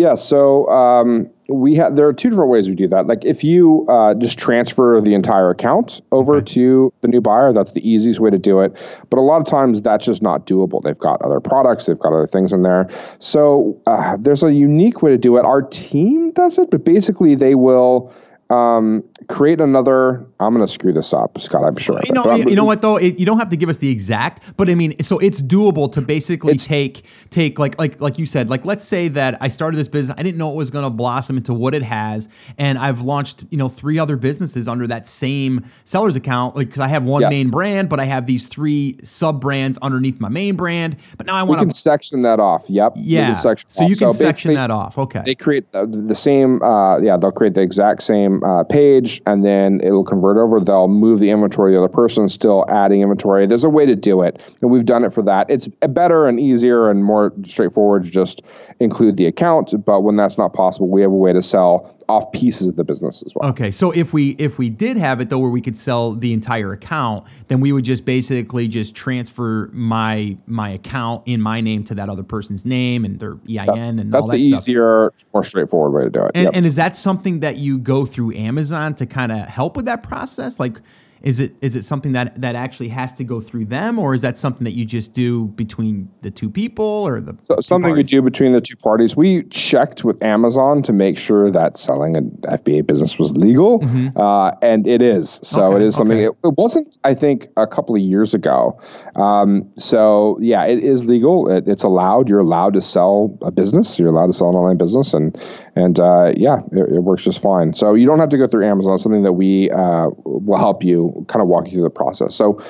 Yeah, so um, we have there are two different ways we do that. Like if you uh, just transfer the entire account over
Okay.
to the new buyer, that's the easiest way to do it. But a lot of times that's just not doable. They've got other products, they've got other things in there. So uh, there's a unique way to do it. Our team does it, but basically they will um, create another. I'm going to screw this up, Scott. I'm sure.
You know,
but
you, know what though? It, you don't have to give us the exact, but I mean, so it's doable to basically take take like like like you said, like let's say that I started this business, I didn't know it was going to blossom into what it has, and I've launched you know three other businesses under that same seller's account, like because I have one
Yes.
main brand, but I have these three sub brands underneath my main brand, but now I want to
section that off. Yep.
yeah,
section
so you can section that off. Okay,
they create the, the same uh, yeah they'll create the exact same uh, page and then it'll convert over. They'll move the inventory to the other person still adding inventory. There's a way to do it and we've done it for that. It's better and easier and more straightforward to just include the account but when that's not possible we have a way to sell off pieces of the business as well
Okay, so if we if we did have it though, where we could sell the entire account, then we would just basically just transfer my my account in my name to that other person's name and their EIN and
that's
all
the
that stuff.
easier more straightforward way to do it
And,
Yep.
and is that something that you go through Amazon to kind of help with that process? Like, is it is it something that that actually has to go through them, or is that something that you just do between the two people or the
So something we
parties?
do between the two parties. We checked with Amazon to make sure that selling an FBA business was legal, uh, and it is. So
Mm-hmm. Okay,
it is something.
okay.
It, it wasn't, I think, a couple of years ago. Um, so yeah, it is legal. It, it's allowed. You're allowed to sell a business. You're allowed to sell an online business, and and uh, yeah, it, it works just fine. So you don't have to go through Amazon. It's something that we uh, will help you kind of walk you through the process. So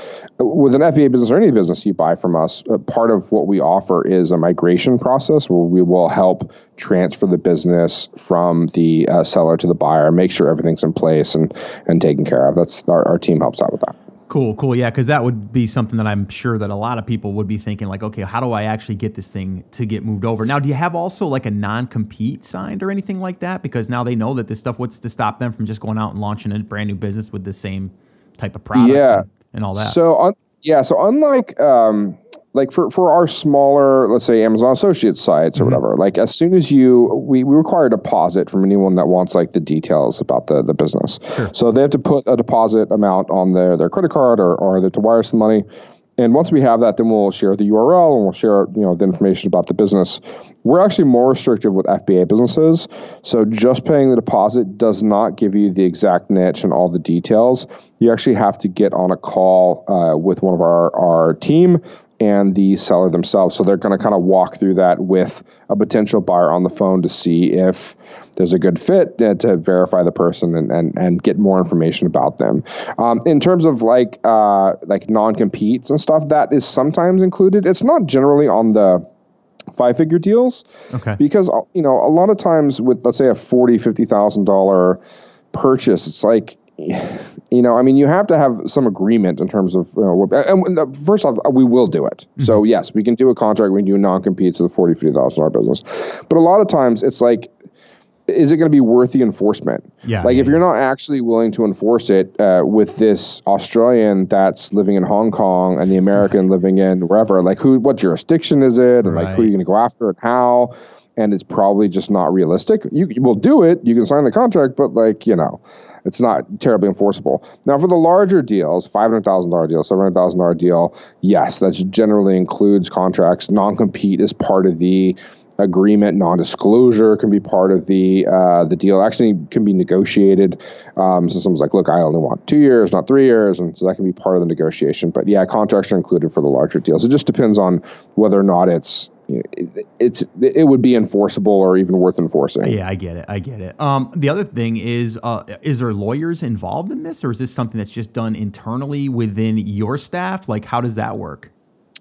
uh, with an FBA business or any business you buy from us, uh, part of what we offer is a migration process where we will help transfer the business from the uh, seller to the buyer, make sure everything's in place and and taken care of. That's our, our team helps out with that.
Cool, cool. Yeah, because that would be something that I'm sure that a lot of people would be thinking, like, okay, how do I actually get this thing to get moved over? Now, do you have also like a non compete signed or anything like that? Because now they know that this stuff, what's to stop them from just going out and launching a brand new business with the same type of products
Yeah.
and, and all that?
So un- yeah, so unlike um, like for, for our smaller, let's say Amazon Associates sites
Mm-hmm.
or whatever, like as soon as you we, we require a deposit from anyone that wants like the details about the, the business.
Sure.
So they have to put a deposit amount on their, their credit card or, or they're to wire some money. And once we have that, then we'll share the URL and we'll share you know the information about the business. We're actually more restrictive with FBA businesses, so just paying the deposit does not give you the exact niche and all the details. You actually have to get on a call uh, with one of our our team and the seller themselves. So they're going to kind of walk through that with a potential buyer on the phone to see if there's a good fit uh, to verify the person and, and, and get more information about them. Um, in terms of like uh, like non competes and stuff, that is sometimes included. It's not generally on the five figure deals
okay.
because uh, you know a lot of times with let's say a forty fifty thousand dollar purchase, it's like you know I mean you have to have some agreement in terms of you know, what- and, uh, first off we will do it. So yes, we can do a contract. We can do a non compete to the forty fifty thousand dollar business, but a lot of times it's like. Is it going to be worth the enforcement?
Yeah,
Like
yeah,
if you're not actually willing to enforce it uh, with this Australian that's living in Hong Kong and the American living in wherever, like who, what jurisdiction is it, and like who are you going to go after and how? And it's probably just not realistic. You, you will do it. You can sign the contract, but like you know, it's not terribly enforceable. Now for the larger deals, five hundred thousand dollar deal, seven hundred thousand dollar deal, yes, that generally includes contracts. Non compete is part of the agreement. Non-disclosure can be part of the uh, the deal. Actually, can be negotiated. Um, so someone's like, "Look, I only want two years, not three years," and so that can be part of the negotiation. But yeah, contracts are included for the larger deals. It just depends on whether or not it's it's it would be enforceable or even worth enforcing.
Yeah, I get it. I get it. Um, the other thing is, uh, is there lawyers involved in this, or is this something that's just done internally within your staff? Like, how does that work?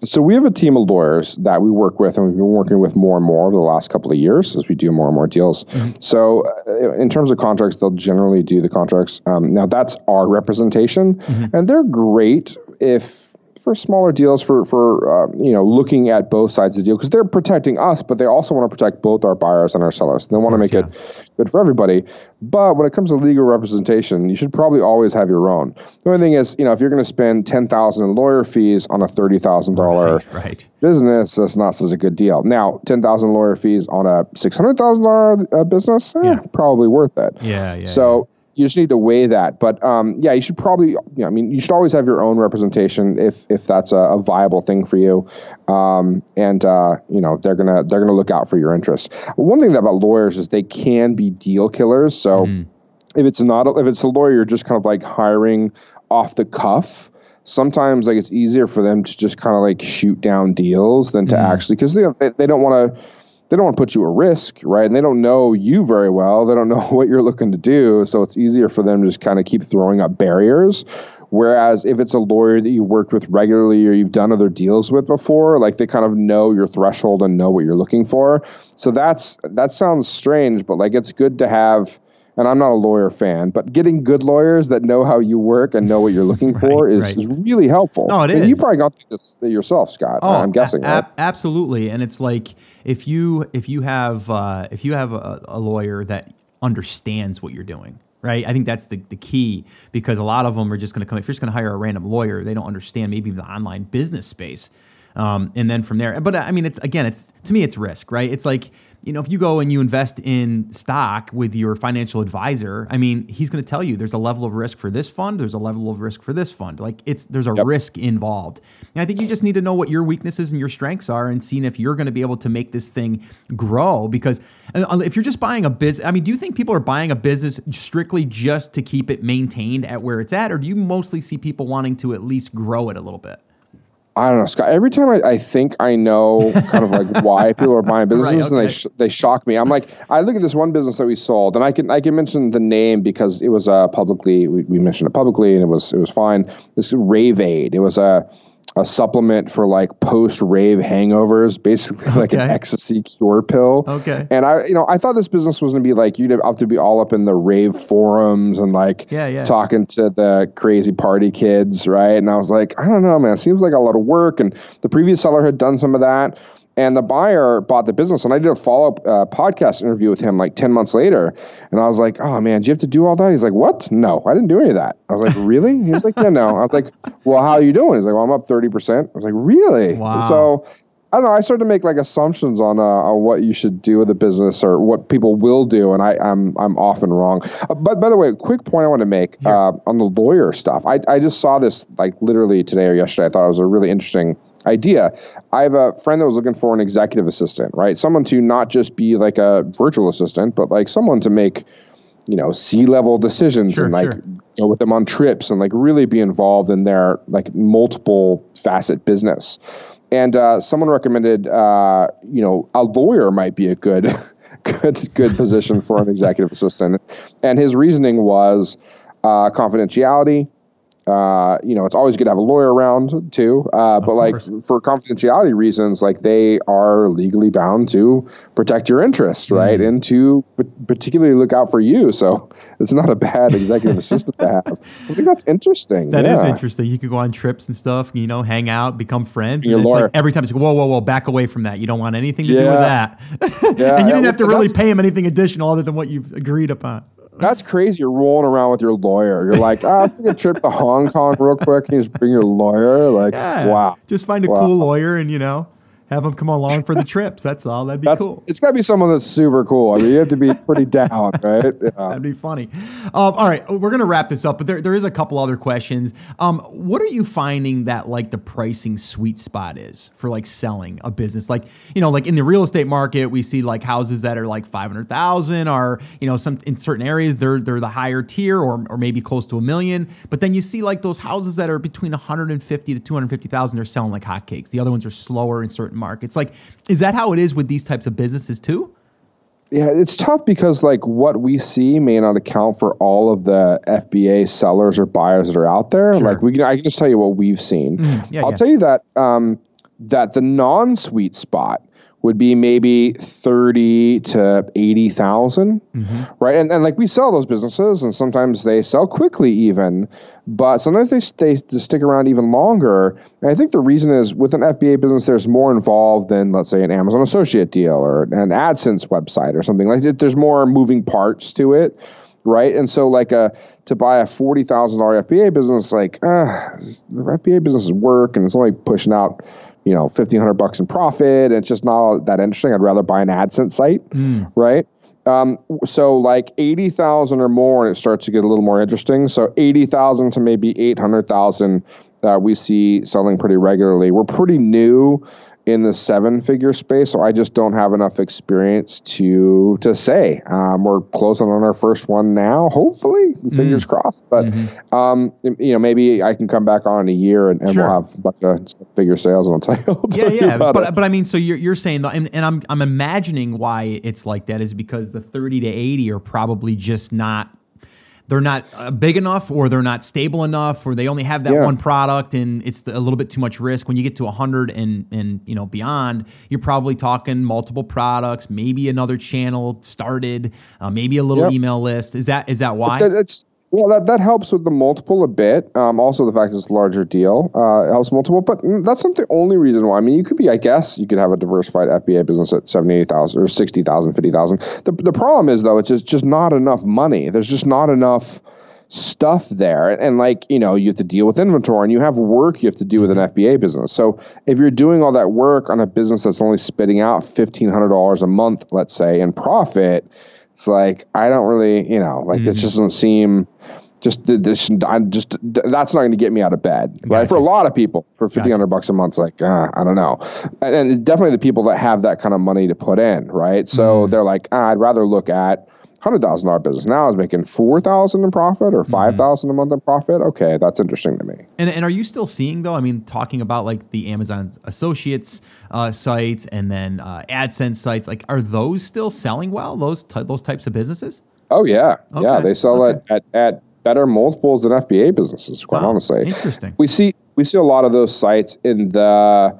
So we have a team of lawyers that we work with, and we've been working with more and more over the last couple of years as we do more and more deals. Mm-hmm. So, uh, in terms of contracts, they'll generally do the contracts. Um, now, that's our representation, mm-hmm. and they're great if for smaller deals for for uh, you know looking at both sides of the deal because they're protecting us, but they also want to protect both our buyers and our sellers. They want to make yeah. it good for everybody. But when it comes to legal representation, you should probably always have your own. The only thing is, you know, if you're going to spend ten thousand in lawyer fees on a thirty thousand
right, right.
business, that's not such a good deal. Now, ten thousand lawyer fees on a six hundred thousand dollar uh, business, eh, yeah. probably worth it.
Yeah, yeah.
So. Yeah you just need to weigh that. But um, yeah, you should probably, you know, I mean, you should always have your own representation if if that's a, a viable thing for you. Um, and uh, you know, they're gonna they're gonna look out for your interests. One thing about lawyers is they can be deal killers. So mm. if it's not if it's a lawyer, you're just kind of like hiring off the cuff. Sometimes like it's easier for them to just kind of like shoot down deals than to mm. actually because they, they they don't want to they don't want to put you at risk, right? And they don't know you very well. They don't know what you're looking to do. So it's easier for them to just kind of keep throwing up barriers. Whereas if it's a lawyer that you've worked with regularly or you've done other deals with before, like they kind of know your threshold and know what you're looking for. So that's that sounds strange, but like it's good to have and I'm not a lawyer fan, but getting good lawyers that know how you work and know what you're looking right, for is, right. is really helpful.
No, it
and
is.
You probably got this yourself, Scott. Oh, I'm guessing. A- right?
absolutely, and it's like if you if you have uh, if you have a, a lawyer that understands what you're doing, right? I think that's the, the key because a lot of them are just going to come. If you're just going to hire a random lawyer, they don't understand maybe the online business space, um, and then from there. But I mean, it's again, it's to me, it's risk, right? It's like you know, if you go and you invest in stock with your financial advisor, I mean, he's going to tell you there's a level of risk for this fund, there's a level of risk for this fund. Like it's there's a yep. risk involved. And I think you just need to know what your weaknesses and your strengths are and seeing if you're going to be able to make this thing grow because uh, if you're just buying a business, I mean, do you think people are buying a business strictly just to keep it maintained at where it's at or do you mostly see people wanting to at least grow it a little bit?
I don't know, Scott. Every time I, I think I know kind of like why people are buying businesses, right, okay. and they sh- they shock me. I'm like, I look at this one business that we sold, and I can I can mention the name because it was uh, publicly we, we mentioned it publicly, and it was it was fine. This Rave Aid. It was a a supplement for like post rave hangovers, basically okay. like an ecstasy cure pill.
Okay.
And I, you know, I thought this business was going to be like you'd have to be all up in the rave forums and like
yeah, yeah.
talking to the crazy party kids, right? And I was like, I don't know, man. It seems like a lot of work. And the previous seller had done some of that and the buyer bought the business and i did a follow-up uh, podcast interview with him like 10 months later and i was like oh man do you have to do all that he's like what no i didn't do any of that i was like really he was like yeah no i was like well how are you doing he's like well i'm up 30% i was like really
wow.
so I don't know. I started to make like assumptions on uh, on what you should do with a business or what people will do, and I, I'm I'm often wrong. Uh, but by the way, a quick point I want to make uh, on the lawyer stuff. I I just saw this like literally today or yesterday. I thought it was a really interesting idea. I have a friend that was looking for an executive assistant, right? Someone to not just be like a virtual assistant, but like someone to make, you know, C level decisions
sure,
and like
sure.
go with them on trips and like really be involved in their like multiple facet business. And uh, someone recommended, uh, you know, a lawyer might be a good, good, good position for an executive assistant. And his reasoning was uh, confidentiality uh, you know, it's always good to have a lawyer around too. Uh, but like for confidentiality reasons, like they are legally bound to protect your interests, right? Mm. And to particularly look out for you. So it's not a bad executive assistant to have. I think that's interesting.
That
yeah.
is interesting. You could go on trips and stuff, you know, hang out, become friends.
And, and it's like
every time it's like, whoa, whoa, whoa, back away from that. You don't want anything to yeah. do with that. yeah. and you didn't have to really pay him anything additional other than what you've agreed upon.
That's crazy. You're rolling around with your lawyer. You're like, ah, oh, take a trip to Hong Kong real quick. Can you just bring your lawyer? Like, yeah. wow.
Just find a
wow.
cool lawyer and, you know, have them come along for the trips. That's all. That'd be
that's,
cool.
It's got to be someone that's super cool. I mean, you have to be pretty down, right? Yeah.
That'd be funny. Um, all right, we're gonna wrap this up, but there, there is a couple other questions. Um, what are you finding that like the pricing sweet spot is for like selling a business? Like you know, like in the real estate market, we see like houses that are like five hundred thousand, or you know, some in certain areas they're they're the higher tier, or or maybe close to a million. But then you see like those houses that are between one hundred and fifty to two hundred fifty thousand, they're selling like hotcakes. The other ones are slower in certain markets. Like, is that how it is with these types of businesses too?
Yeah, it's tough because like what we see may not account for all of the FBA sellers or buyers that are out there. Sure. Like we can, I can just tell you what we've seen.
Mm, yeah,
I'll
yeah.
tell you that um, that the non-sweet spot would be maybe 30 to 80,000, mm-hmm. right? And, and like we sell those businesses and sometimes they sell quickly even, but sometimes they, stay they stick around even longer. And I think the reason is with an FBA business, there's more involved than let's say an Amazon associate deal or an AdSense website or something like that. There's more moving parts to it, right? And so like a, to buy a $40,000 FBA business, like, uh, the FBA business is work and it's only pushing out you know, fifteen hundred bucks in profit. It's just not that interesting. I'd rather buy an AdSense site, mm. right? Um, so like eighty thousand or more, and it starts to get a little more interesting. So eighty thousand to maybe eight hundred thousand that we see selling pretty regularly. We're pretty new in the seven figure space. So I just don't have enough experience to to say. Um, we're closing on our first one now, hopefully, fingers mm. crossed. But mm-hmm. um, you know, maybe I can come back on in a year and, and sure. we'll have a bunch of figure sales and I'll tell you.
Yeah, yeah. But, but, but I mean, so you're you're saying and, and I'm I'm imagining why it's like that is because the 30 to 80 are probably just not they're not uh, big enough or they're not stable enough or they only have that yeah. one product and it's a little bit too much risk when you get to 100 and and you know beyond you're probably talking multiple products maybe another channel started uh, maybe a little yep. email list is that is that why
it's well, that, that helps with the multiple a bit. Um, also, the fact it's a larger deal uh, helps multiple, but that's not the only reason why. I mean, you could be, I guess, you could have a diversified FBA business at 70,000 or 60,000, 50,000. The, the problem is, though, it's just, just not enough money. There's just not enough stuff there. And, and, like, you know, you have to deal with inventory and you have work you have to do with an FBA business. So if you're doing all that work on a business that's only spitting out $1,500 a month, let's say, in profit, it's like, I don't really, you know, like, mm-hmm. this doesn't seem just this, I'm just that's not going to get me out of bed, right? Gotcha. For a lot of people, for fifteen hundred bucks a month, like uh, I don't know, and, and, definitely the people that have that kind of money to put in, right? So mm. they're like, ah, I'd rather look at hundred thousand dollar business now is making four thousand in profit or five thousand mm-hmm. a month in profit. Okay, that's interesting to me.
And and are you still seeing though? I mean, talking about like the Amazon Associates uh, sites and then uh, AdSense sites, like are those still selling well? Those t- those types of businesses?
Oh yeah, okay. yeah, they sell okay. it at at better multiples than FBA businesses. Quite wow. honestly,
interesting.
We see we see a lot of those sites in the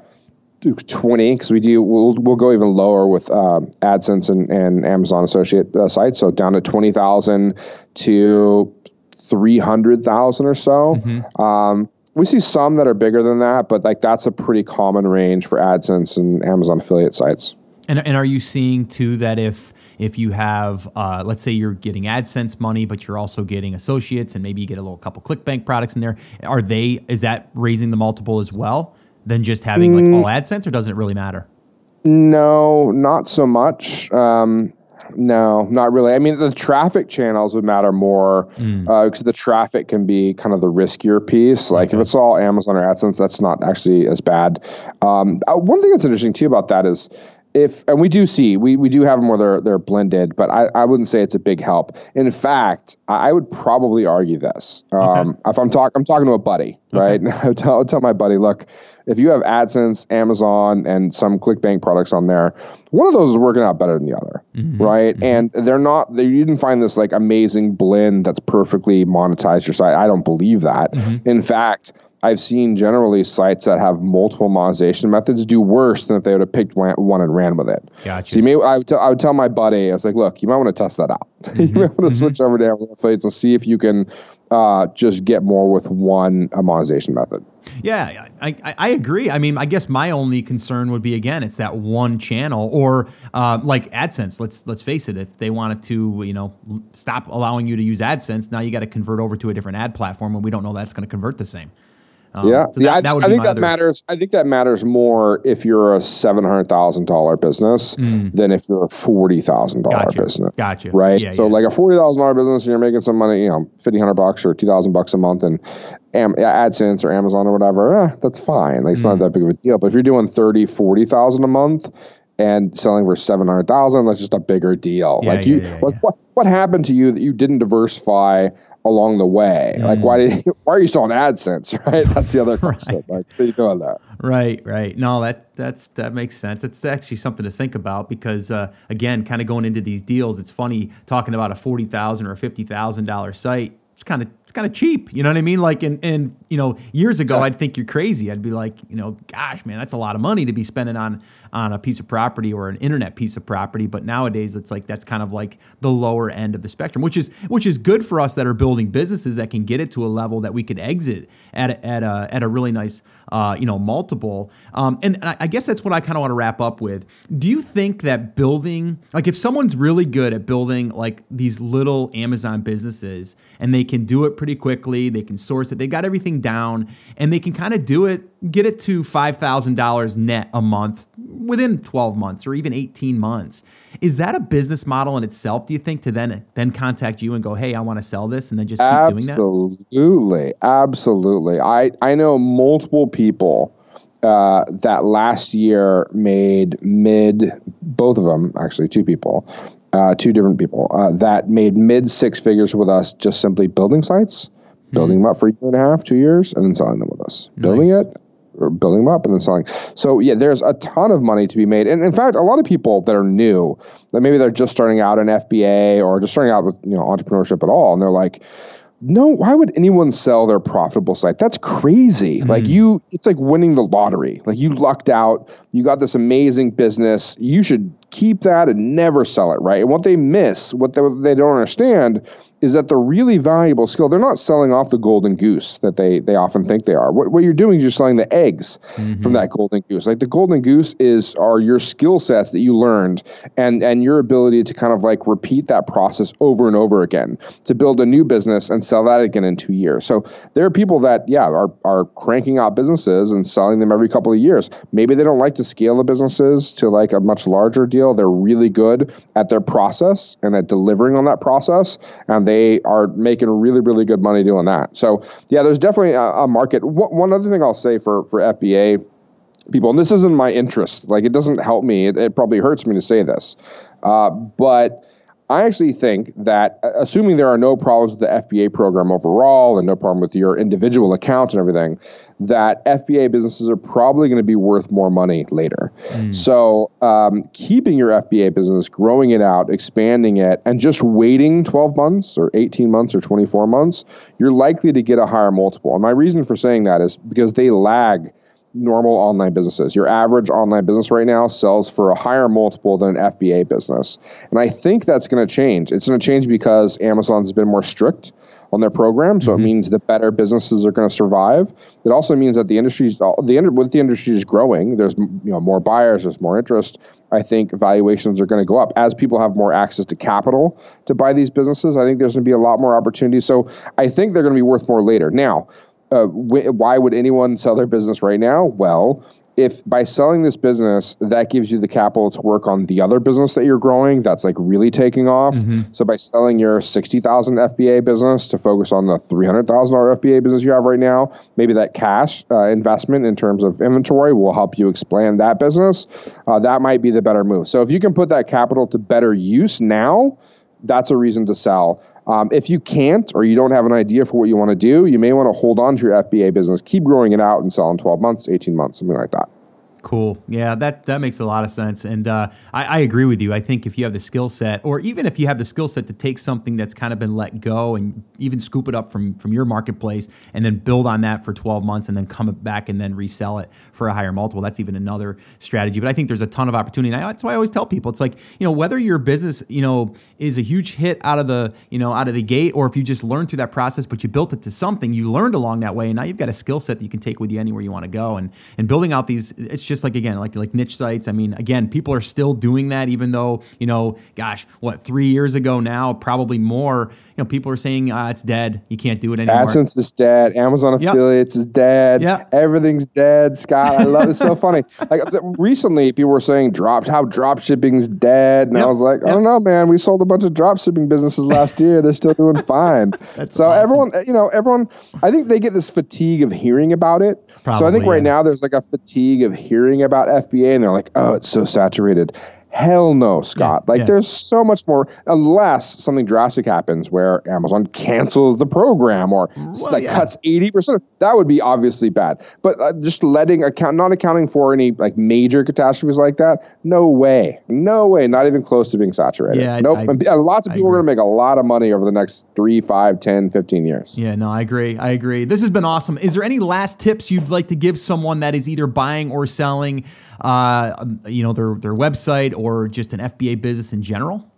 20 because we do we'll, we'll go even lower with um, AdSense and, and Amazon associate uh, sites, so down to 20,000 to 300,000 or so. Mm-hmm. Um, we see some that are bigger than that, but like that's a pretty common range for AdSense and Amazon affiliate sites.
And, and are you seeing too that if if you have uh, let's say you're getting AdSense money, but you're also getting associates, and maybe you get a little couple ClickBank products in there, are they is that raising the multiple as well than just having like all mm. AdSense, or doesn't it really matter?
No, not so much. Um, no, not really. I mean, the traffic channels would matter more because mm. uh, the traffic can be kind of the riskier piece. Like okay. if it's all Amazon or AdSense, that's not actually as bad. Um, uh, one thing that's interesting too about that is if and we do see we, we do have them where they're they're blended, but I, I wouldn't say it's a big help. In fact, I would probably argue this. Um, okay. If I'm talking, I'm talking to a buddy, right? Okay. I tell, tell my buddy, look, if you have AdSense, Amazon, and some ClickBank products on there, one of those is working out better than the other, mm-hmm. right? Mm-hmm. And they're not. They, you didn't find this like amazing blend that's perfectly monetized your site. I don't believe that. Mm-hmm. In fact I've seen generally sites that have multiple monetization methods do worse than if they would have picked one and ran with it.
Gotcha.
So you may, I would, t- I would tell my buddy, I was like, look, you might want to test that out. Mm-hmm. you might want to mm-hmm. switch over to Amazon affiliates and see if you can uh, just get more with one uh, monetization method.
Yeah, I, I, I, agree. I mean, I guess my only concern would be again, it's that one channel, or uh, like AdSense. Let's let's face it. If they wanted to, you know, stop allowing you to use AdSense, now you got to convert over to a different ad platform, and we don't know that's going to convert the same.
Um, yeah, so that, yeah. I, that I think that other... matters. I think that matters more if you're a seven hundred thousand dollar business mm. than if you're a forty thousand dollar
gotcha.
business.
Gotcha.
Right.
Yeah,
so
yeah.
like a forty thousand dollar business, and you're making some money, you know, fifteen hundred bucks or two thousand bucks a month, and Am- AdSense or Amazon or whatever, eh, that's fine. Like it's mm. not that big of a deal. But if you're doing thirty, forty thousand a month and selling for seven hundred thousand, that's just a bigger deal. Yeah, like you, what, what what happened to you that you didn't diversify? Along the way. Mm. Like, why did why are you still on AdSense? Right, that's the other question. right. Like, what are you doing?
Right, right. No, that that's that makes sense. It's actually something to think about because uh, again, kind of going into these deals, it's funny talking about a forty thousand or a fifty thousand dollar site. It's kind of it's kind of cheap. You know what I mean? Like, and, and you know, years ago, yeah. I'd think you're crazy. I'd be like, you know, gosh, man, that's a lot of money to be spending on on a piece of property or an internet piece of property. But nowadays, it's like that's kind of like the lower end of the spectrum, which is which is good for us that are building businesses that can get it to a level that we could exit at a, at a at a really nice uh, you know multiple. Um, and, and I guess that's what I kind of want to wrap up with. Do you think that building like if someone's really good at building like these little Amazon businesses and they can do it pretty quickly, they can source it, they got everything down, and they can kind of do it, get it to $5,000 net a month within 12 months or even 18 months. Is that a business model in itself, do you think, to then then contact you and go, hey, I want to sell this and then just keep
absolutely,
doing
that? Absolutely. Absolutely. I, I know multiple people uh, that last year made mid, both of them, actually, two people, uh, two different people uh, that made mid six figures with us just simply building sites, mm-hmm. building them up for a year and a half, two years, and then selling them with us. Nice. Building it, or building them up, and then selling. So yeah, there's a ton of money to be made, and in fact, a lot of people that are new, that maybe they're just starting out in FBA or just starting out with you know entrepreneurship at all, and they're like no, why would anyone sell their profitable site? That's crazy. Mm-hmm. Like you, it's like winning the lottery. Like you lucked out, you got this amazing business. You should keep that and never sell it, right? And what they miss, what they, what they don't understand is that the really valuable skill, they're not selling off the golden goose that they, they often think they are. What, what you're doing is you're selling the eggs mm-hmm. from that golden goose. Like the golden goose is are your skill sets that you learned and, and your ability to kind of like repeat that process over and over again to build a new business and sell that again in two years. So there are people that, yeah, are, are cranking out businesses and selling them every couple of years. Maybe they don't like to scale the businesses to like a much larger deal. They're really good at their process and at delivering on that process. And they are making really, really good money doing that. So yeah, there's definitely a, a market. One other thing I'll say for for FBA people, and this isn't my interest. Like it doesn't help me. It, it probably hurts me to say this, uh, but I actually think that, uh, assuming there are no problems with the FBA program overall and no problem with your individual account and everything, that FBA businesses are probably going to be worth more money later. Mm. So, um, keeping your FBA business, growing it out, expanding it, and just waiting 12 months or 18 months or 24 months, you're likely to get a higher multiple. And my reason for saying that is because they lag normal online businesses. Your average online business right now sells for a higher multiple than an FBA business. And I think that's going to change. It's going to change because Amazon's been more strict on their program. So mm-hmm. it means that better businesses are going to survive. It also means that the industry's the with the industry is growing. There's you know more buyers. There's more interest. I think valuations are going to go up as people have more access to capital to buy these businesses. I think there's going to be a lot more opportunity. So I think they're going to be worth more later. Now, uh, wh- why would anyone sell their business right now? Well, if by selling this business, that gives you the capital to work on the other business that you're growing, that's like really taking off. Mm-hmm. So by selling your 60,000 FBA business to focus on the $300,000 FBA business you have right now, maybe that cash uh, investment in terms of inventory will help you expand that business. Uh, that might be the better move. So if you can put that capital to better use now, that's a reason to sell. Um, if you can't or you don't have an idea for what you want to do, you may want to hold on to your FBA business, keep growing it out, and sell in 12 months, 18 months, something like that.
Cool. Yeah, that that makes a lot of sense, and uh, I, I, agree with you. I think if you have the skill set, or even if you have the skill set to take something that's kind of been let go and even scoop it up from from your marketplace, and then build on that for 12 months, and then come back and then resell it for a higher multiple, that's even another strategy. But I think there's a ton of opportunity. And that's why I always tell people, it's like you know whether your business you know is a huge hit out of the you know out of the gate, or if you just learned through that process, but you built it to something, you learned along that way, and now you've got a skill set that you can take with you anywhere you want to go, and and building out these, it's just like again like like niche sites. I mean, again, people are still doing that, even though you know, gosh, what three years ago now, probably more. You know, people are saying uh, it's dead. You can't do it anymore.
AdSense is dead. Amazon
yep.
affiliates is dead.
Yeah,
everything's dead. Scott, I love it. so funny. Like recently, people were saying drop how drop shipping's dead, and yep. I was like, yep. I don't know, man. We sold a bunch of drop shipping businesses last year. They're still doing fine. so awesome. everyone, you know, everyone. I think they get this fatigue of hearing about it. Probably, so I think right yeah. now there's like a fatigue of hearing about FBA, and they're like, "Oh, it's so saturated." Hell no, Scott.
Yeah,
like
yeah.
there's so much more unless something drastic happens where Amazon cancels the program or like
yeah.
cuts 80%. That would be obviously bad. But uh, just letting account not accounting for any like major catastrophes like that, no way. No way, not even close to being saturated.
Yeah, I-
nope.
I-
And uh, lots of people are going to make a lot of money over the next 3, 5, 10, 15 years.
Yeah, no, I agree. I agree. This has been awesome. Is there any last tips you'd like to give someone that is either buying or selling, uh, you know, their their website or just an FBA business in general?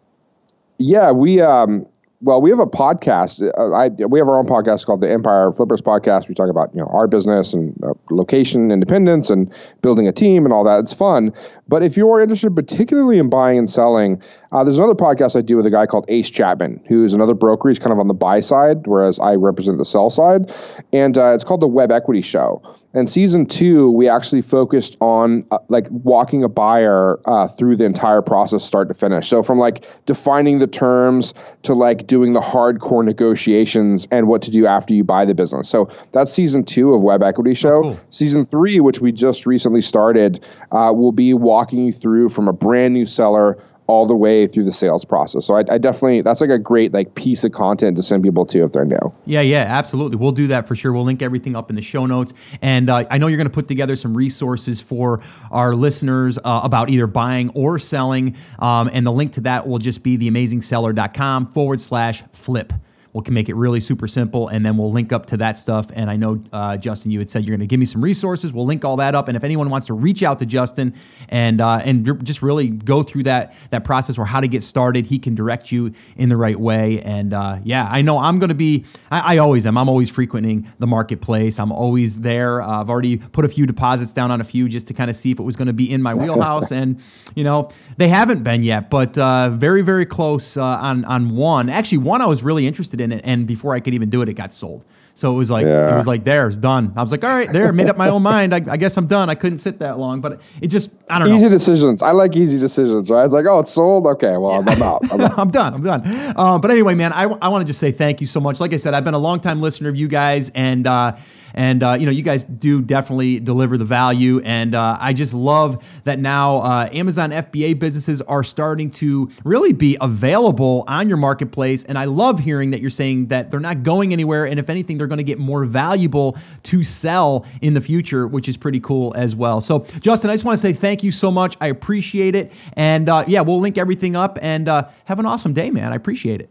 Yeah, we um well, we have a podcast. Uh, I we have our own podcast called the Empire Flippers Podcast. We talk about you know our business and uh, location independence and building a team and all that. It's fun. But if you're interested, particularly in buying and selling, uh, there's another podcast I do with a guy called Ace Chapman, who's another broker. He's kind of on the buy side, whereas I represent the sell side, and uh, it's called the Web Equity Show. And season two, we actually focused on uh, like walking a buyer uh, through the entire process, start to finish. So from like defining the terms to like doing the hardcore negotiations and what to do after you buy the business. So that's season two of Web Equity Show.
cool.
Season three, which we just recently started, uh, will be walking you through from a brand new seller all the way through the sales process. So I, I definitely that's like a great like piece of content to send people to if they're new.
Yeah, yeah, absolutely. We'll do that for sure. We'll link everything up in the show notes. And uh, I know you're going to put together some resources for our listeners uh, about either buying or selling. Um, and the link to that will just be theamazingseller.com forward slash flip. We can make it really super simple, and then we'll link up to that stuff. And I know, uh, Justin, you had said you're going to give me some resources. We'll link all that up. And if anyone wants to reach out to Justin and uh, and just really go through that that process or how to get started, he can direct you in the right way. And uh, yeah, I know I'm going to be. I, I always am. I'm always frequenting the marketplace. I'm always there. Uh, I've already put a few deposits down on a few just to kind of see if it was going to be in my wheelhouse. and you know, they haven't been yet, but uh, very very close uh, on on one. Actually, one I was really interested in and before I could even do it, it got sold. So it was like it was like there, it's done. I was like, all right, there, made up my own mind. I, I guess I'm done. I couldn't sit that long, but it just I don't know.
Easy decisions. I like easy decisions. Right? It's like, oh, it's sold. Okay, well, I'm out. I'm out.
I'm done. I'm done. Uh, but anyway, man, I, I want to just say thank you so much. Like I said, I've been a longtime listener of you guys, and uh, and uh, you know, you guys do definitely deliver the value, and uh, I just love that now uh, Amazon FBA businesses are starting to really be available on your marketplace, and I love hearing that you're saying that they're not going anywhere, and if anything, they're going to get more valuable to sell in the future, which is pretty cool as well. So, Justin, I just want to say thank you so much. I appreciate it, and uh, yeah, we'll link everything up, and uh, have an awesome day, man. I appreciate it.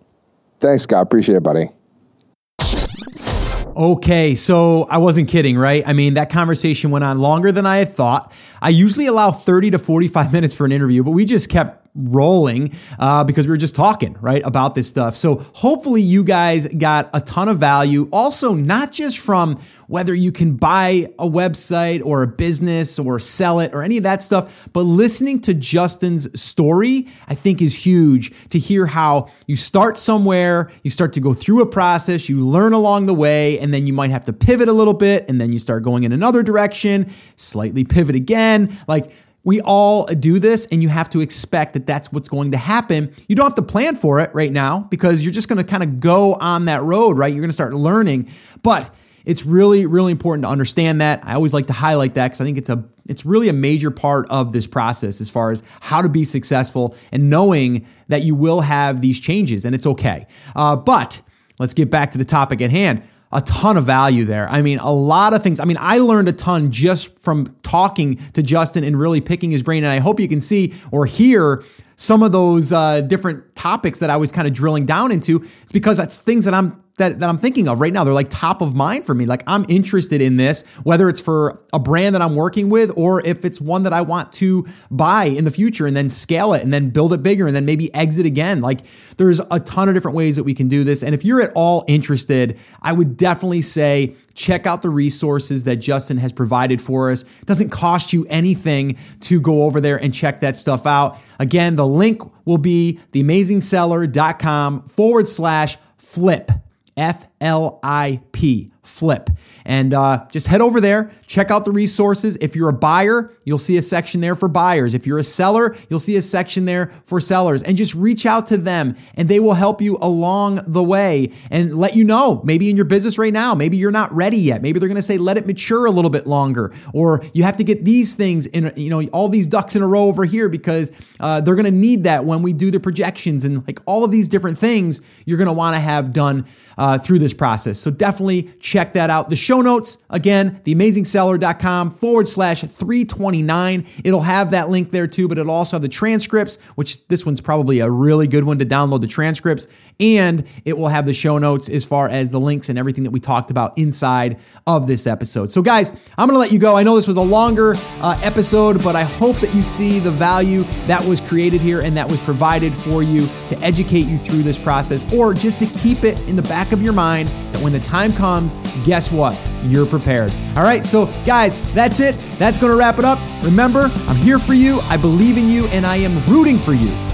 Thanks, Scott. Appreciate it, buddy.
Okay, so I wasn't kidding, right? I mean, that conversation went on longer than I had thought. I usually allow 30 to 45 minutes for an interview, but we just kept rolling uh, because we were just talking, right, about this stuff. So hopefully you guys got a ton of value. Also, not just from whether you can buy a website or a business or sell it or any of that stuff, but listening to Justin's story, I think is huge to hear how you start somewhere, you start to go through a process, you learn along the way, and then you might have to pivot a little bit, and then you start going in another direction, slightly pivot again. Like, we all do this, and you have to expect that that's what's going to happen. You don't have to plan for it right now because you're just going to kind of go on that road, right? You're going to start learning. But it's really, really important to understand that. I always like to highlight that because I think it's a it's really a major part of this process as far as how to be successful and knowing that you will have these changes and it's okay. Uh, but let's get back to the topic at hand a ton of value there. I mean, a lot of things. I mean, I learned a ton just from talking to Justin and really picking his brain. And I hope you can see or hear some of those uh, different topics that I was kind of drilling down into. It's because that's things that I'm that, that I'm thinking of right now. They're like top of mind for me. Like I'm interested in this, whether it's for a brand that I'm working with or if it's one that I want to buy in the future and then scale it and then build it bigger and then maybe exit again. Like there's a ton of different ways that we can do this. And if you're at all interested, I would definitely say check out the resources that Justin has provided for us. It doesn't cost you anything to go over there and check that stuff out. Again, the link will be theamazingseller.com forward slash flip. F L I P, flip. And uh, just head over there, check out the resources. If you're a buyer, you'll see a section there for buyers. If you're a seller, you'll see a section there for sellers. And just reach out to them and they will help you along the way and let you know maybe in your business right now, maybe you're not ready yet. Maybe they're going to say, let it mature a little bit longer. Or you have to get these things in, you know, all these ducks in a row over here because uh, they're going to need that when we do the projections and like all of these different things you're going to want to have done uh, through this process. So definitely check that out. The show notes, again, theamazingseller.com forward slash 329. It'll have that link there too, but it'll also have the transcripts, which this one's probably a really good one to download the transcripts. And it will have the show notes as far as the links and everything that we talked about inside of this episode. So, guys, I'm going to let you go. I know this was a longer uh, episode, but I hope that you see the value that was created here and that was provided for you to educate you through this process or just to keep it in the back of your mind that when the time comes, guess what? You're prepared. All right, so guys, that's it. That's going to wrap it up. Remember, I'm here for you. I believe in you and I am rooting for you.